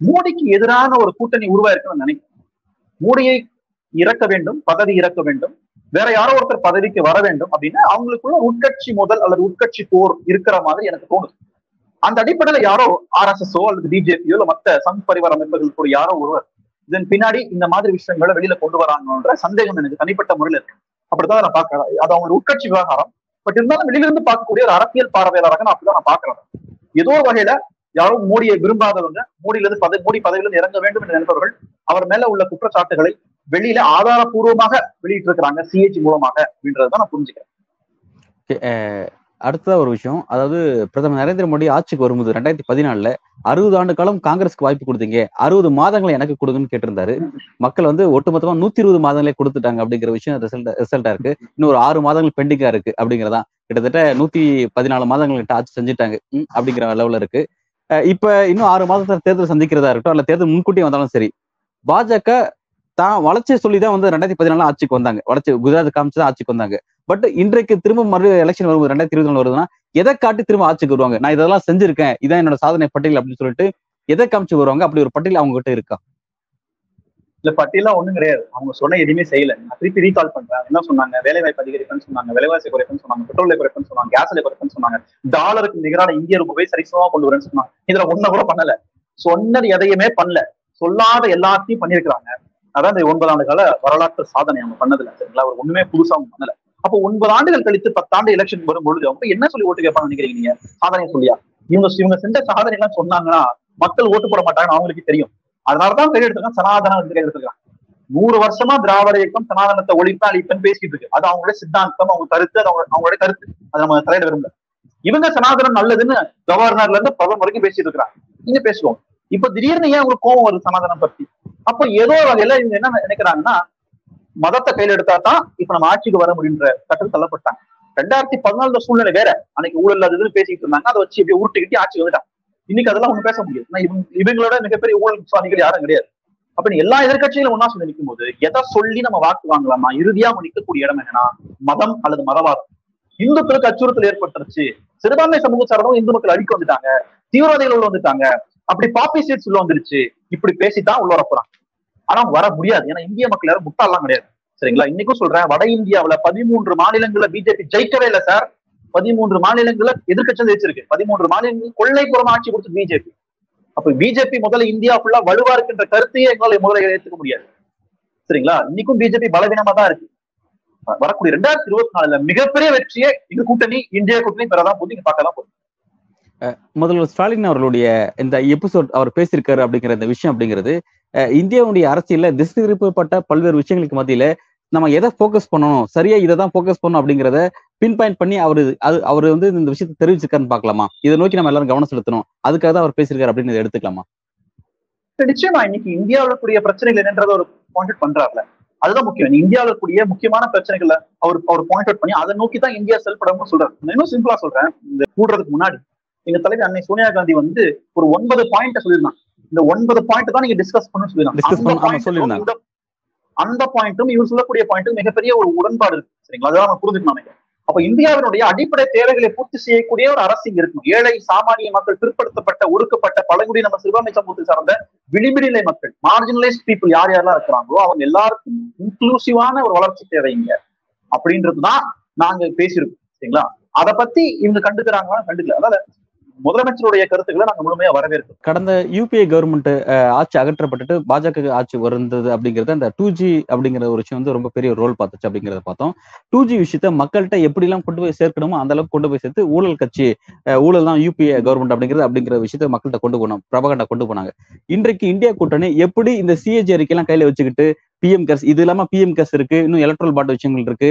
மோடிக்கு எதிரான ஒரு கூட்டணி உருவாயிருக்குன்னு நினைக்கிறேன். மோடியை இறக்க வேண்டும் பதவி இறக்க வேண்டும் வேற யாரோ ஒருத்தர் பதவிக்கு வர வேண்டும் அப்படின்னு அவங்களுக்குள்ள உட்கட்சி முதல் அல்லது உட்கட்சி போர் இருக்கிற மாதிரி எனக்கு தோணுது. அந்த அடிப்படையில யாரோ ஆர்எஸ்எஸ்ஓ அல்லது பிஜேபியோ இல்ல மத்த சங் பரிவார அமைப்புகள் கூட யாரோ ஒருவர் இதன் பின்னாடி இந்த மாதிரி விஷயங்களை வெளியில கொண்டு வராங்கன்ற சந்தேகம் எனக்கு தனிப்பட்ட முறையில் இருக்கு. அப்படித்தான் நான் பாக்குறேன் அது அவங்க உட்கட்சி விவகாரம். பட் இருந்தாலும் வெளியில இருந்து பார்க்கக்கூடிய ஒரு அரசியல் பார்வையாளராக நான் அப்படிதான் நான் பாக்குறேன் ஏதோ ஒரு வகையில யாரும் மோடியை விரும்பாதவங்க மோடியிலிருந்து பதவி மோடி பதவியிலிருந்து இறங்க வேண்டும் என்று நினைப்பவர்கள் அவர் மேல உள்ள குற்றச்சாட்டுகளை வெளியில ஆதாரபூர்வமாக வெளியிட்டு இருக்கிறாங்க சிஹெச் மூலமாக அப்படின்றதுதான் நான் புரிஞ்சுக்கிறேன். அடுத்ததா ஒரு விஷயம். அதாவது பிரதமர் நரேந்திர மோடி ஆட்சிக்கு வரும்போது ரெண்டாயிரத்தி பதினாலுல அறுபது ஆண்டு காலம் காங்கிரஸ்க்கு வாய்ப்பு கொடுத்தீங்க. அறுபது மாதங்களை எனக்கு கொடுங்கன்னு கேட்டிருந்தாரு. மக்கள் வந்து ஒட்டுமொத்தமா நூத்தி இருபது மாதங்களே கொடுத்துட்டாங்க அப்படிங்கிற விஷயம் ரிசல்ட் ரிசல்ட்டா இருக்கு. இன்னும் ஒரு ஆறு மாதங்கள் பெண்டிங்கா இருக்கு அப்படிங்கிறதா கிட்டத்தட்ட நூத்தி பதினாலு மாதங்கள் கிட்ட ஆட்சி செஞ்சுட்டாங்க. அப்படிங்கிற லெவல இருக்கு. இப்ப இன்னும் ஆறு மாதத்துல தேர்தல் சந்திக்கிறதா இருக்கட்டும் அல்ல தேர்தல் முன்கூட்டியே வந்தாலும் சரி பாஜக தான் வளர்ச்சி சொல்லி தான் வந்து ரெண்டாயிரத்தி பதினாலு ஆட்சிக்கு வந்தாங்க. வளர்ச்சி குஜராத் காமிச்சு தான் ஆட்சிக்கு வந்தாங்க. பட் இன்றைக்கு திரும்ப மறு எலெக்ஷன் வரும்போது ரெண்டாயிரத்தி இருபத்தி நாலு வருதுன்னா எதை காட்டி திரும்ப ஆட்சிக்கு வருவாங்க? நான் இதெல்லாம் செஞ்சிருக்கேன். இதான் என்னோட சாதனை பட்டியல் அப்படின்னு சொல்லிட்டு எதை காமிச்சு வருவாங்க? அப்படி ஒரு பட்டியல் அவங்க கிட்ட இருக்கா? இல்ல பட்டியலாம் ஒண்ணும் கிடையாது. அவங்க சொன்ன எதுவுமே செய்யல. நான் திருப்பி ரீகால் பண்றேன். என்ன சொன்னாங்க? வேலை வாய்ப்பு அதிகரிப்புன்னு சொன்னாங்க. விலைவாசி குறைப்புன்னு சொன்னாங்க. பெட்ரோல் குறைப்புன்னு சொன்னாங்க. கேஸ் குறைப்புன்னு சொன்னாங்க. டாலருக்கு நிகரான இந்திய ரூபாய் சரிசமா கொண்டு வரேன்னு சொன்னாங்க. இதுல ஒண்ணு கூட பண்ணல. சொன்னது எதையுமே பண்ணல. சொல்லாத எல்லாத்தையும் பண்ணிருக்கிறாங்க அதான் இந்த ஒன்பது ஆண்டு கால வரலாற்று சாதனை அவங்க பண்ணதுல சரிங்களா? அவர் ஒண்ணுமே புதுசா அவங்க பண்ணல. அப்போ ஒன்பது ஆண்டுகள் கழித்து பத்தாண்டு எலெக்ஷன் வரும் பொழுது அவங்க என்ன சொல்லி ஓட்டு கேட்பாங்க நினைக்கிறீங்க நீங்க? சாதனை சொல்லியா? இவங்க இவங்க செஞ்ச சாதனை எல்லாம் சொன்னாங்கன்னா மக்கள் ஓட்டு போட மாட்டாங்கன்னு அவங்களுக்கு தெரியும். அதனாலதான் கையில் எடுத்துக்கலாம் சனாதனம் வந்து கையில் எடுத்துக்கலாம் நூறு வருஷமா திராவிட இயக்கம் சனாதனத்தை ஒழிப்பா அழிப்பன்னு பேசிட்டு இருக்கு. அது அவங்களோட சித்தாந்தம் அவங்க கருத்து அது அவங்க அவங்களோட கருத்து. அது நம்ம தலையில விரும்பல. இவங்க சனாதனம் நல்லதுன்னு கவர்னர்ல இருந்து பிரதமர் வரைக்கும் பேசிட்டு இருக்கிறாங்க. நீங்க பேசுவோம். இப்ப திடீர்னு ஏன் ஒரு கோபம் வருது சனாதனம் பத்தி? அப்ப ஏதோ வகையில இவங்க என்ன நினைக்கிறாங்கன்னா மதத்தை கையில எடுத்தா தான் இப்ப நம்ம ஆட்சிக்கு வர முடியுன்ற கட்டத்தில் தள்ளப்பட்டாங்க. ரெண்டாயிரத்தி பதினாலுல சூழ்நிலை வேற. அன்னைக்கு ஊழல் அது இதுன்னு பேசிட்டு இருந்தாங்க. அதை வச்சு இப்படி உருட்டுக்கிட்டு ஆட்சி வந்துட்டாங்க. இன்னைக்கு அதெல்லாம் ஒண்ணு பேச முடியாது. இவங்க இவங்களோட மிகப்பெரிய ஊழல் சுவாமிகள் யாரும் கிடையாது. அப்ப நீ எல்லா எதிர்கட்சிகளும் ஒன்னா சொல்லி நிற்கும் போது எதை சொல்லி நம்ம வாக்கு வாங்கலாமா? இறுதியா நிற்கக்கூடிய இடம் என்னன்னா மதம் அல்லது மதவாதம். இந்துக்களுக்கு அச்சுறுத்தல் ஏற்பட்டுருச்சு. சிறுபான்மை சமூக சார்ந்தவங்க இந்து மக்கள் அடிக்க வந்துட்டாங்க. தீவிரவாதிகள் உள்ள வந்துட்டாங்க. அப்படி பாப்பி சீட்ஸ் உள்ள வந்துருச்சு. இப்படி பேசித்தான் உள்ள வர ஆனா வர முடியாது. ஏன்னா இந்திய மக்கள் யாரும் முட்டாளாம் கிடையாது. சரிங்களா? இன்னைக்கும் சொல்றேன் வட இந்தியாவுல பதிமூன்று மாநிலங்கள்ல பிஜேபி ஜெயிக்கவே இல்லை சார் பதிமூன்று மாநிலங்கள்ல எதிர்கட்சி ஜெயிச்சிருக்கு. பதிமூன்று மாநிலங்கள் கொள்ளைப்புறம் ஆட்சி கொடுத்து பிஜேபி அப்ப பிஜேபி முதல்ல இந்தியா ஃபுல்லா வலுவா இருக்கின்ற கருத்தையே எங்களால முதல்ல ஏற்றுக்க முடியாது. சரிங்களா? இன்னைக்கும் பிஜேபி பலவீனமா தான் இருக்கு. வரக்கூடிய ரெண்டாயிரத்தி இருபத்தி நாலுல மிகப்பெரிய வெற்றியே இந்த கூட்டணி இந்திய கூட்டணி பெறதான் போது நீங்க பார்க்கலாம் போதும் முதல்வர் ஸ்டாலின் அவர்களுடைய இந்த எபிசோட் அவர் பேசியிருக்காரு அப்படிங்கிற இந்த விஷயம் அப்படிங்கிறது இந்தியாவுடைய அரசியல்ல திசை திருப்பப்பட்ட பல்வேறு விஷயங்களுக்கு மத்தியில நம்ம எதை ஃபோக்கஸ் பண்ணணும் சரியா இதை தான் ஃபோக்கஸ் பண்ணணும் அப்படிங்கிறத பின் பாயிண்ட் பண்ணி அவரு அது அவர் வந்து இந்த விஷயத்தை தெரிவிச்சிருக்காருன்னு பார்க்கலாமா? இதை நோக்கி நம்ம எல்லாரும் கவனம் செலுத்தணும். அதுக்காக தான் அவர் பேசியிருக்காரு அப்படின்னு எடுத்துக்கலாமா? நிச்சயமா இன்னைக்கு இந்தியாவில் கூடிய பிரச்சனைகள் என்னன்றத ஒரு பாயிண்ட் பண்றாருல. அதுதான் முக்கியம். இந்தியாவில் இருக்கக்கூடிய முக்கியமான பிரச்சனைகளை அவர் அவர் பாயிண்ட் அவுட் பண்ணி அதை நோக்கி தான் இந்தியா செயல்படணும்னு சொல்றாரு. இன்னும் சிம்பிளா சொல்றேன். இந்த கூடுறதுக்கு முன்னாடி எங்க தலைவர் அன்னை சோனியா காந்தி வந்து ஒரு ஒன்பது பாயிண்ட் சொல்லியிருந்தாங்க இந்த ஒன்பது பாயிண்ட் தான் நீங்க டிஸ்கஸ் பண்ணு சொல்லியிருந்தாங்க அந்த பாயிண்ட்டும் இவர் சொல்லக்கூடிய பாயிண்ட்டும் மிகப்பெரிய ஒரு உடன்பாடு இருக்கு சரிங்களா? அதான் நம்ம புரிஞ்சுக்கணும் அப்ப இந்தியாவினுடைய அடிப்படை தேவைகளை பூர்த்தி செய்யக்கூடிய ஒரு அரசு இருக்கணும் ஏழை சாமானிய மக்கள் பிற்படுத்தப்பட்ட ஒடுக்கப்பட்ட பழங்குடி நம்ம சிறுபான்மை சமூகத்தை சார்ந்த விளிம்பிநிலை மக்கள் மார்ஜினலைஸ் பீப்புள் யார் யாரெல்லாம் இருக்கிறாங்களோ அவங்க எல்லாருக்கும் இன்க்ளூசிவான ஒரு வளர்ச்சி தேவைங்க அப்படின்றதுதான் நாங்க பேசியிருக்கோம் சரிங்களா? அதை பத்தி இவங்க கண்டுக்கிறாங்களா கண்டுக்கல. அதாவது முதலமைச்சருடைய கருத்துக்களை நாங்க முழுமையா வரவேற்கிறோம். கடந்த யூபிஏ கவர்மெண்ட் ஆட்சி அகற்றப்பட்டுட்டு பாஜக ஆட்சி வந்தது அப்படிங்கறது அந்த டூ ஜி அப்படிங்கிற ஒரு விஷயம் வந்து ரொம்ப பெரிய ரோல் பார்த்துச்சு அப்படிங்கறத பார்த்தோம். டூ ஜி விஷயத்த மக்கள்கிட்ட எப்படி எல்லாம் கொண்டு போய் சேர்க்கணுமோ அந்த அளவுக்கு கொண்டு போய் சேர்த்து ஊழல் கட்சி ஊழல் தான் யூபிஏ கவர்மெண்ட் அப்படிங்கிறது அப்படிங்கிற விஷயத்த மக்கள்கிட்ட கொண்டு போனோம். பிரபகண்டா கொண்டு போனாங்க. இன்றைக்கு இந்தியா கூட்டணி எப்படி இந்த சிஏஜி அறிக்கையெல்லாம் கையில வச்சுக்கிட்டு பிஎம் கஸ் இது இல்லாம பிஎம் கஸ் இருக்கு இன்னும் எலக்ட்ரல் பாட்டு விஷயங்கள் இருக்கு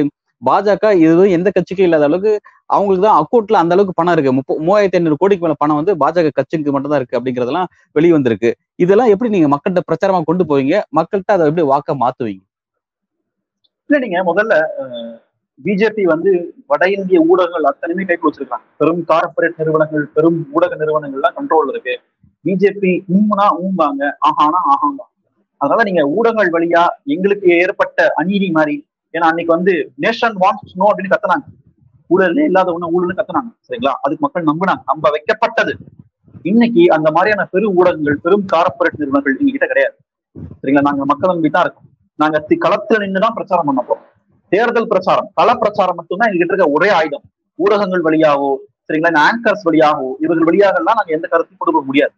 பாஜக இது எந்த கட்சிக்கும் இல்லாத அளவுக்கு அவங்களுக்கு தான் அக்கௌண்ட்ல அந்த அளவுக்கு பணம் இருக்கு. முப்ப மூவாயிரத்தி ஐநூறு கோடிக்கு மேல பணம் வந்து பாஜக கட்சிக்கு மட்டும் தான் இருக்கு அப்படிங்கறதெல்லாம் வெளிவந்திருக்கு. இதெல்லாம் எப்படி நீங்க மக்கள்கிட்ட பிரச்சாரமா கொண்டு போவீங்க? மக்கள்கிட்ட அதை எப்படி வாக்க மாத்துவீங்க? இல்ல நீங்க முதல்ல பிஜேபி வந்து வட இந்திய ஊடகங்கள் அத்தனையுமே கைக்கு வச்சிருக்காங்க. பெரும் கார்பரேட் நிறுவனங்கள் பெரும் ஊடக நிறுவனங்கள்லாம் கண்ட்ரோல் இருக்கு. பிஜேபி உம்னா உம்பாங்க ஆஹானா ஆஹாங்க அதனால நீங்க ஊடகங்கள் வழியா எங்களுக்கு ஏற்பட்ட அநீதி மாதிரி ஏன்னா அன்னைக்கு வந்து நேஷன் வாண்ட்ஸ் நோ அப்படின்னு கத்துனாங்க. ஊழலே இல்லாத ஒண்ணு ஊழல்னு கத்துனாங்க. சரிங்களா? அதுக்கு மக்கள் நம்பினாங்க. நம்ப வைக்கப்பட்டது. இன்னைக்கு அந்த மாதிரியான பெரு ஊடகங்கள் பெரும் கார்பரேட் நிறுவனங்கள் எங்க கிட்ட கிடையாது. சரிங்களா? நாங்க மக்கள் நம்பி தான் இருக்கோம். நாங்க களத்துல நின்றுதான் பிரச்சாரம் பண்ண போறோம். தேர்தல் பிரச்சாரம் கள பிரச்சாரம் மட்டும்தான் எங்ககிட்ட இருக்க ஒரே ஆயுதம். ஊடகங்கள் வழியாவோ சரிங்களா? இந்த ஆங்கர்ஸ் வழியாகவோ இவர்கள் வழியாக எல்லாம் நாங்க எந்த கருத்தையும் கொடுக்க முடியாது.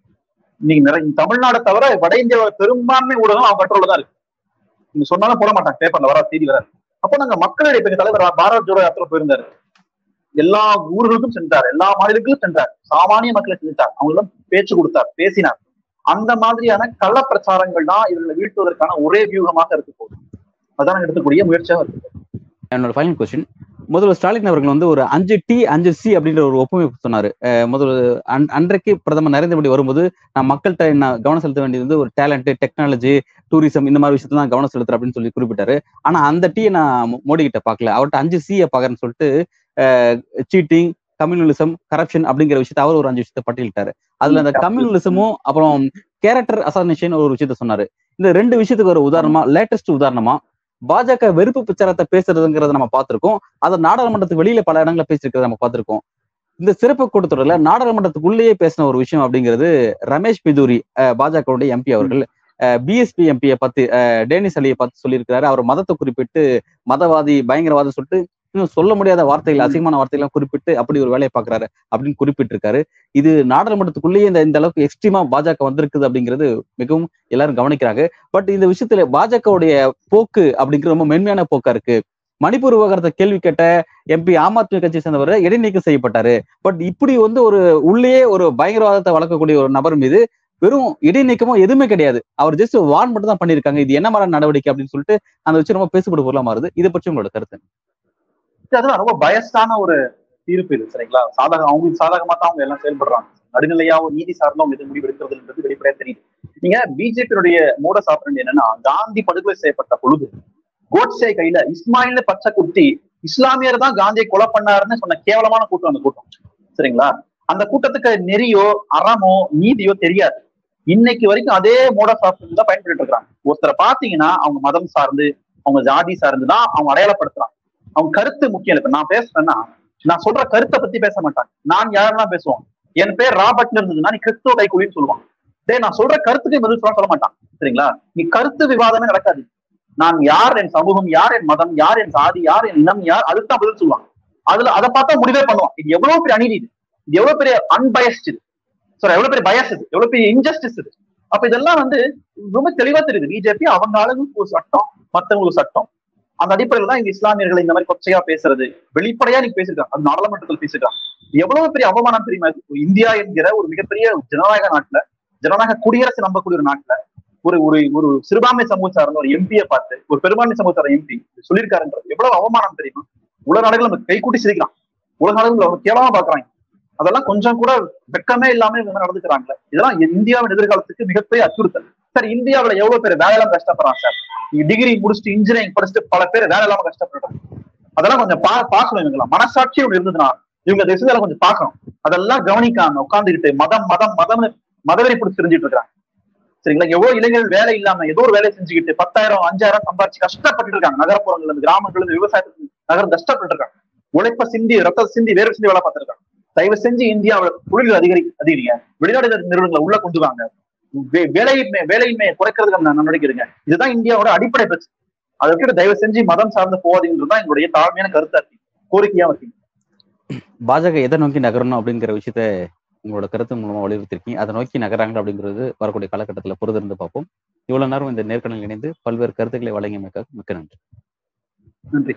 இன்னைக்கு நிறைய தமிழ்நாடை தவிர வட இந்தியாவோட பெரும்பான்மை ஊடகம் அவங்க கண்ட்ரோல தான் இருக்கு. நீங்க சொன்னாலும் போட மாட்டாங்க. பேப்பர்ல வர செய்தி வராது. அப்போ நாங்க மக்களிடையே இப்ப எங்க தலைவர் பாரத் ஜோடோ யாத்திரை போயிருந்தாரு. எல்லா ஊர்களுக்கும் சென்றார். எல்லா மாநிலங்களுக்கும் சென்றார். சாமானிய மக்களை சென்றார் அவங்களும் பேச்சு கொடுத்தார். பேசினார். அந்த மாதிரியான கள்ள பிரச்சாரங்கள் தான் இவர்களை வீழ்த்துவதற்கான ஒரே வியூகமாக இருக்க போகுது. அதான் எடுக்கக்கூடிய முயற்சியாக இருக்கு. என்னோட ஃபைனல் கொஸ்டின் முதல்வர் ஸ்டாலின் அவர்கள் வந்து ஒரு அஞ்சு டி அஞ்சு சி அப்படின்ற ஒரு ஒப்புமை சொன்னாரு. அன்- அன்றைக்கு பிரதமர் நரேந்திர மோடி வரும்போது நான் மக்கள்கிட்ட நான் கவனம் செலுத்த வேண்டியது வந்து ஒரு டேலண்ட் டெக்னாலஜி டூரிசம் இந்த மாதிரி விஷயத்துல தான் கவனம் செலுத்துறேன் அப்படின்னு சொல்லி குறிப்பிட்டாரு. ஆனா அந்த டீயை நான் மோடி கிட்ட பார்க்கல. அவர்கிட்ட அஞ்சு சியை பாக்குறேன்னு சொல்லிட்டு சீட்டிங் கம்யூனலிசம் கரப்ஷன் அப்படிங்கிற விஷயத்த அவர் ஒரு அஞ்சு விஷயத்த பட்டியலிட்டாரு. அதுல அந்த கம்யூனலிசமும் அப்புறம் கேரக்டர் அசாசினேஷன் ஒரு விஷயத்த சொன்னாரு. இந்த ரெண்டு விஷயத்துக்கு ஒரு உதாரணமா லேட்டஸ்ட் உதாரணமா பாஜக வெறுப்பு பிரச்சாரத்தை பேசுறதுங்கிறத நம்ம பார்த்திருக்கோம். அதை நாடாளுமன்றத்துக்கு வெளியில பல இடங்களில் பேசியிருக்கிறத நம்ம பார்த்திருக்கோம். இந்த சிறப்பு கூட்டத்தொடர்ல நாடாளுமன்றத்துக்குள்ளேயே பேசின ஒரு விஷயம் அப்படிங்கிறது ரமேஷ் பிதூரி பாஜகவுடைய எம்பி அவர்கள் பிஎஸ்பி எம்பியை பத்தி டேனிஸ் அலியை பார்த்து சொல்லியிருக்கிறாரு. அவர் மதத்தை குறிப்பிட்டு மதவாதி பயங்கரவாதம் சொல்லிட்டு இன்னும் சொல்ல முடியாத வார்த்தைகள் அசிங்கமான வார்த்தைகள் குறிப்பிட்டு அப்படி ஒரு வேலையை பாக்குறாரு அப்படின்னு குறிப்பிட்டிருக்காரு. இது நாடாளுமன்றத்துக்குள்ளேயே இந்த இந்த அளவுக்கு எக்ஸ்ட்ரீமா பாஜக வந்திருக்குது அப்படிங்கிறது மிகவும் எல்லாரும் கவனிக்கிறாங்க. பட் இந்த விஷயத்துல பாஜகவுடைய போக்கு அப்படிங்கிறது ரொம்ப மென்மையான போக்கா இருக்கு. மணிப்பூர் விவகாரத்தை கேள்வி கேட்ட எம்பி ஆம் ஆத்மி கட்சியை சேர்ந்தவர் இடைநீக்கம் செய்யப்பட்டாரு. பட் இப்படி வந்து ஒரு உள்ளேயே ஒரு பயங்கரவாதத்தை வளர்க்கக்கூடிய ஒரு நபர் மீது வெறும் இடைநீக்கமோ எதுவுமே கிடையாது. அவர் ஜஸ்ட் வார்ன் மட்டும் தான் பண்ணிருக்காங்க இது என்ன மாதிரி நடவடிக்கை அப்படின்னு சொல்லிட்டு அந்த வச்சு ரொம்ப பேசப்படும் பொருளா மாறுது. இதை பற்றி உங்களோட கருத்து அதெல்லாம் ரொம்ப பயஸ்டான ஒரு தீர்ப்பு இது சரிங்களா? சாதகம் அவங்களுக்கு சாதகமா தான் அவங்க எல்லாம் செயல்படுறாங்க. நடுநிலையாவோ நீதி சார்ந்தும் அவங்க எது முடிவு எடுக்கிறதுன்றது வெளிப்படையா தெரியுது. நீங்க பிஜேபியுடைய மூட சாப்பிடுறது என்னன்னா காந்தி படுகொலை செய்யப்பட்ட பொழுது கோட்ஸே கையில இஸ்மாயில பச்சை குத்தி இஸ்லாமியர் தான் காந்தியை கொலை பண்ணாருன்னு சொன்ன கேவலமான கூட்டம் அந்த கூட்டம் சரிங்களா? அந்த கூட்டத்துக்கு நெறியோ அறமோ நீதியோ தெரியாது. இன்னைக்கு வரைக்கும் அதே மூட சாப்பிட்டு தான் பயன்படுத்திட்டு இருக்காங்க. ஒருத்தரை பாத்தீங்கன்னா அவங்க மதம் சார்ந்து அவங்க ஜாதி சார்ந்து தான் அவங்க அடையாளப்படுத்துறாங்க. அவங்க கருத்து முக்கியம். இப்ப நான் பேசுறேன்னா நான் சொல்ற கருத்தை பத்தி பேச மாட்டாங்க நான் யாரெல்லாம் பேசுவான் என் பேர் ராபர்ட்னு இருந்ததுன்னா நீ கிறிஸ்துவ கைக்குலின்னு சொல்லுவான். டே நான் சொல்ற கருத்துக்கு பதில் சொல்ல சொல்ல மாட்டான். சரிங்களா? நீ கருத்து விவாதமே நடக்காது. நான் யார் என் சமூகம் யார் என் மதம் யார் என் சாதி யார் என் இனம் யார் அதுக்கு தான் பதில் சொல்லுவான். அதுல அதை பார்த்தா முடிவே பண்ணுவான். இது எவ்வளவு பெரிய அநீதி இது. இது எவ்வளவு பெரிய அன்பயஸ்ட் இது. சாரி எவ்வளவு பெரிய பயஸ் இது. எவ்வளவு பெரிய இன்ஜஸ்டிஸ் இது. அப்ப இதெல்லாம் வந்து ரொம்ப தெளிவா தெரியுது. பிஜேபி அவங்க ஆளுங்களுக்கு ஒரு சட்டம் மத்தவங்களுக்கு சட்டம். அந்த அடிப்படையில தான் இங்க இஸ்லாமியர்கள் இந்த மாதிரி கொச்சையா பேசுறது. வெளிப்படையா நீங்க பேசிருக்காங்க. அது நாடாளுமன்றத்தில் பேசிருக்காங்க. எவ்வளவு பெரிய அவமானம் தெரியுமா? இந்தியா என்கிற ஒரு மிகப்பெரிய ஜனநாயக நாட்டுல ஜனநாயக குடியரசு நம்பக்கூடிய ஒரு நாட்டுல ஒரு ஒரு ஒரு சிறுபான்மை சமூகம் சார்ந்த ஒரு எம்பியை பார்த்து ஒரு பெரும்பான்மை சமூக சார்ந்த எம்பி சொல்லியிருக்காருன்றது. எவ்வளவு அவமானம் தெரியுமா? உலக நாடுகள் நம்ம கைகூட்டி சிரிக்கிறான். உலக நாடுகள் அவங்க கேவலமா பாக்குறாங்க அதெல்லாம் கொஞ்சம் கூட வெக்கமே இல்லாம இவங்க நடந்துக்கிறாங்களே. இதெல்லாம் இந்தியாவின் எதிர்காலத்துக்கு மிகப்பெரிய அச்சுறுத்தல். சார் இந்தியாவுல எவ்வளவு பேர் வேலை இல்லாம கஷ்டப்படுறாங்க சார்? நீங்க டிகிரி முடிச்சுட்டு இன்ஜினியரிங் படிச்சுட்டு பல பேர் வேலை இல்லாம கஷ்டப்படுறாங்க. அதெல்லாம் கொஞ்சம் பா பார்க்கணும் இவங்கெல்லாம். மனசாட்சி ஒன்று இருந்ததுன்னா இவங்க விஷயத்துல கொஞ்சம் பார்க்கணும். அதெல்லாம் கவனிக்காம உட்காந்துக்கிட்டு மதம் மதம் மதம்னு மதவெறி பிடிச்சி தெரிஞ்சுட்டு இருக்காங்க. சரிங்களா? எவ்வளவு இளைஞர்கள் வேலை இல்லாம ஏதோ ஒரு வேலையை செஞ்சுக்கிட்டு பத்தாயிரம் அஞ்சாயிரம் சம்பாரிச்சு கஷ்டப்பட்டு இருக்காங்க. நகரப்புறங்கள்ல இருந்து கிராமங்கள்ல இருந்து விவசாயத்துக்கு நகரம் கஷ்டப்பட்டு இருக்காங்க. உழைப்ப சிந்தி ரத்த சிந்தி வேறு சிந்தி வேலை பார்த்திருக்காங்க தயவு செஞ்சு இந்தியாவில் தொழில்கள் அதிகரி அதிகரிங்க. வெளிநாடு நிறுவனங்களை உள்ள கொண்டு வாங்க. வேலையின்மை வேலையின்மையை குறைக்கிறதுக்கு நம்ம நடவடிக்கை எடுங்க இதுதான் இந்தியாவோட அடிப்படை பிரச்சனை. அதை விட்டு தயவு செஞ்சு மதம் சார்ந்து போகாதீங்கன்றதுதான் எங்களுடைய தாழ்மையான கருத்தா இருக்கு கோரிக்கையா இருக்கு பாஜக எதை நோக்கி நகரணும் அப்படிங்கிற விஷயத்த உங்களோட கருத்து மூலமா வலியுறுத்திருக்கீங்க. அதை நோக்கி நகராங்க அப்படிங்கிறது வரக்கூடிய காலகட்டத்தில் பொறுத்திருந்து பார்ப்போம். இவ்வளவு நேரம் இந்த நேர்காணல் இணைந்து பல்வேறு கருத்துக்களை வழங்கியமைக்காக மிக்க நன்றி. நன்றி.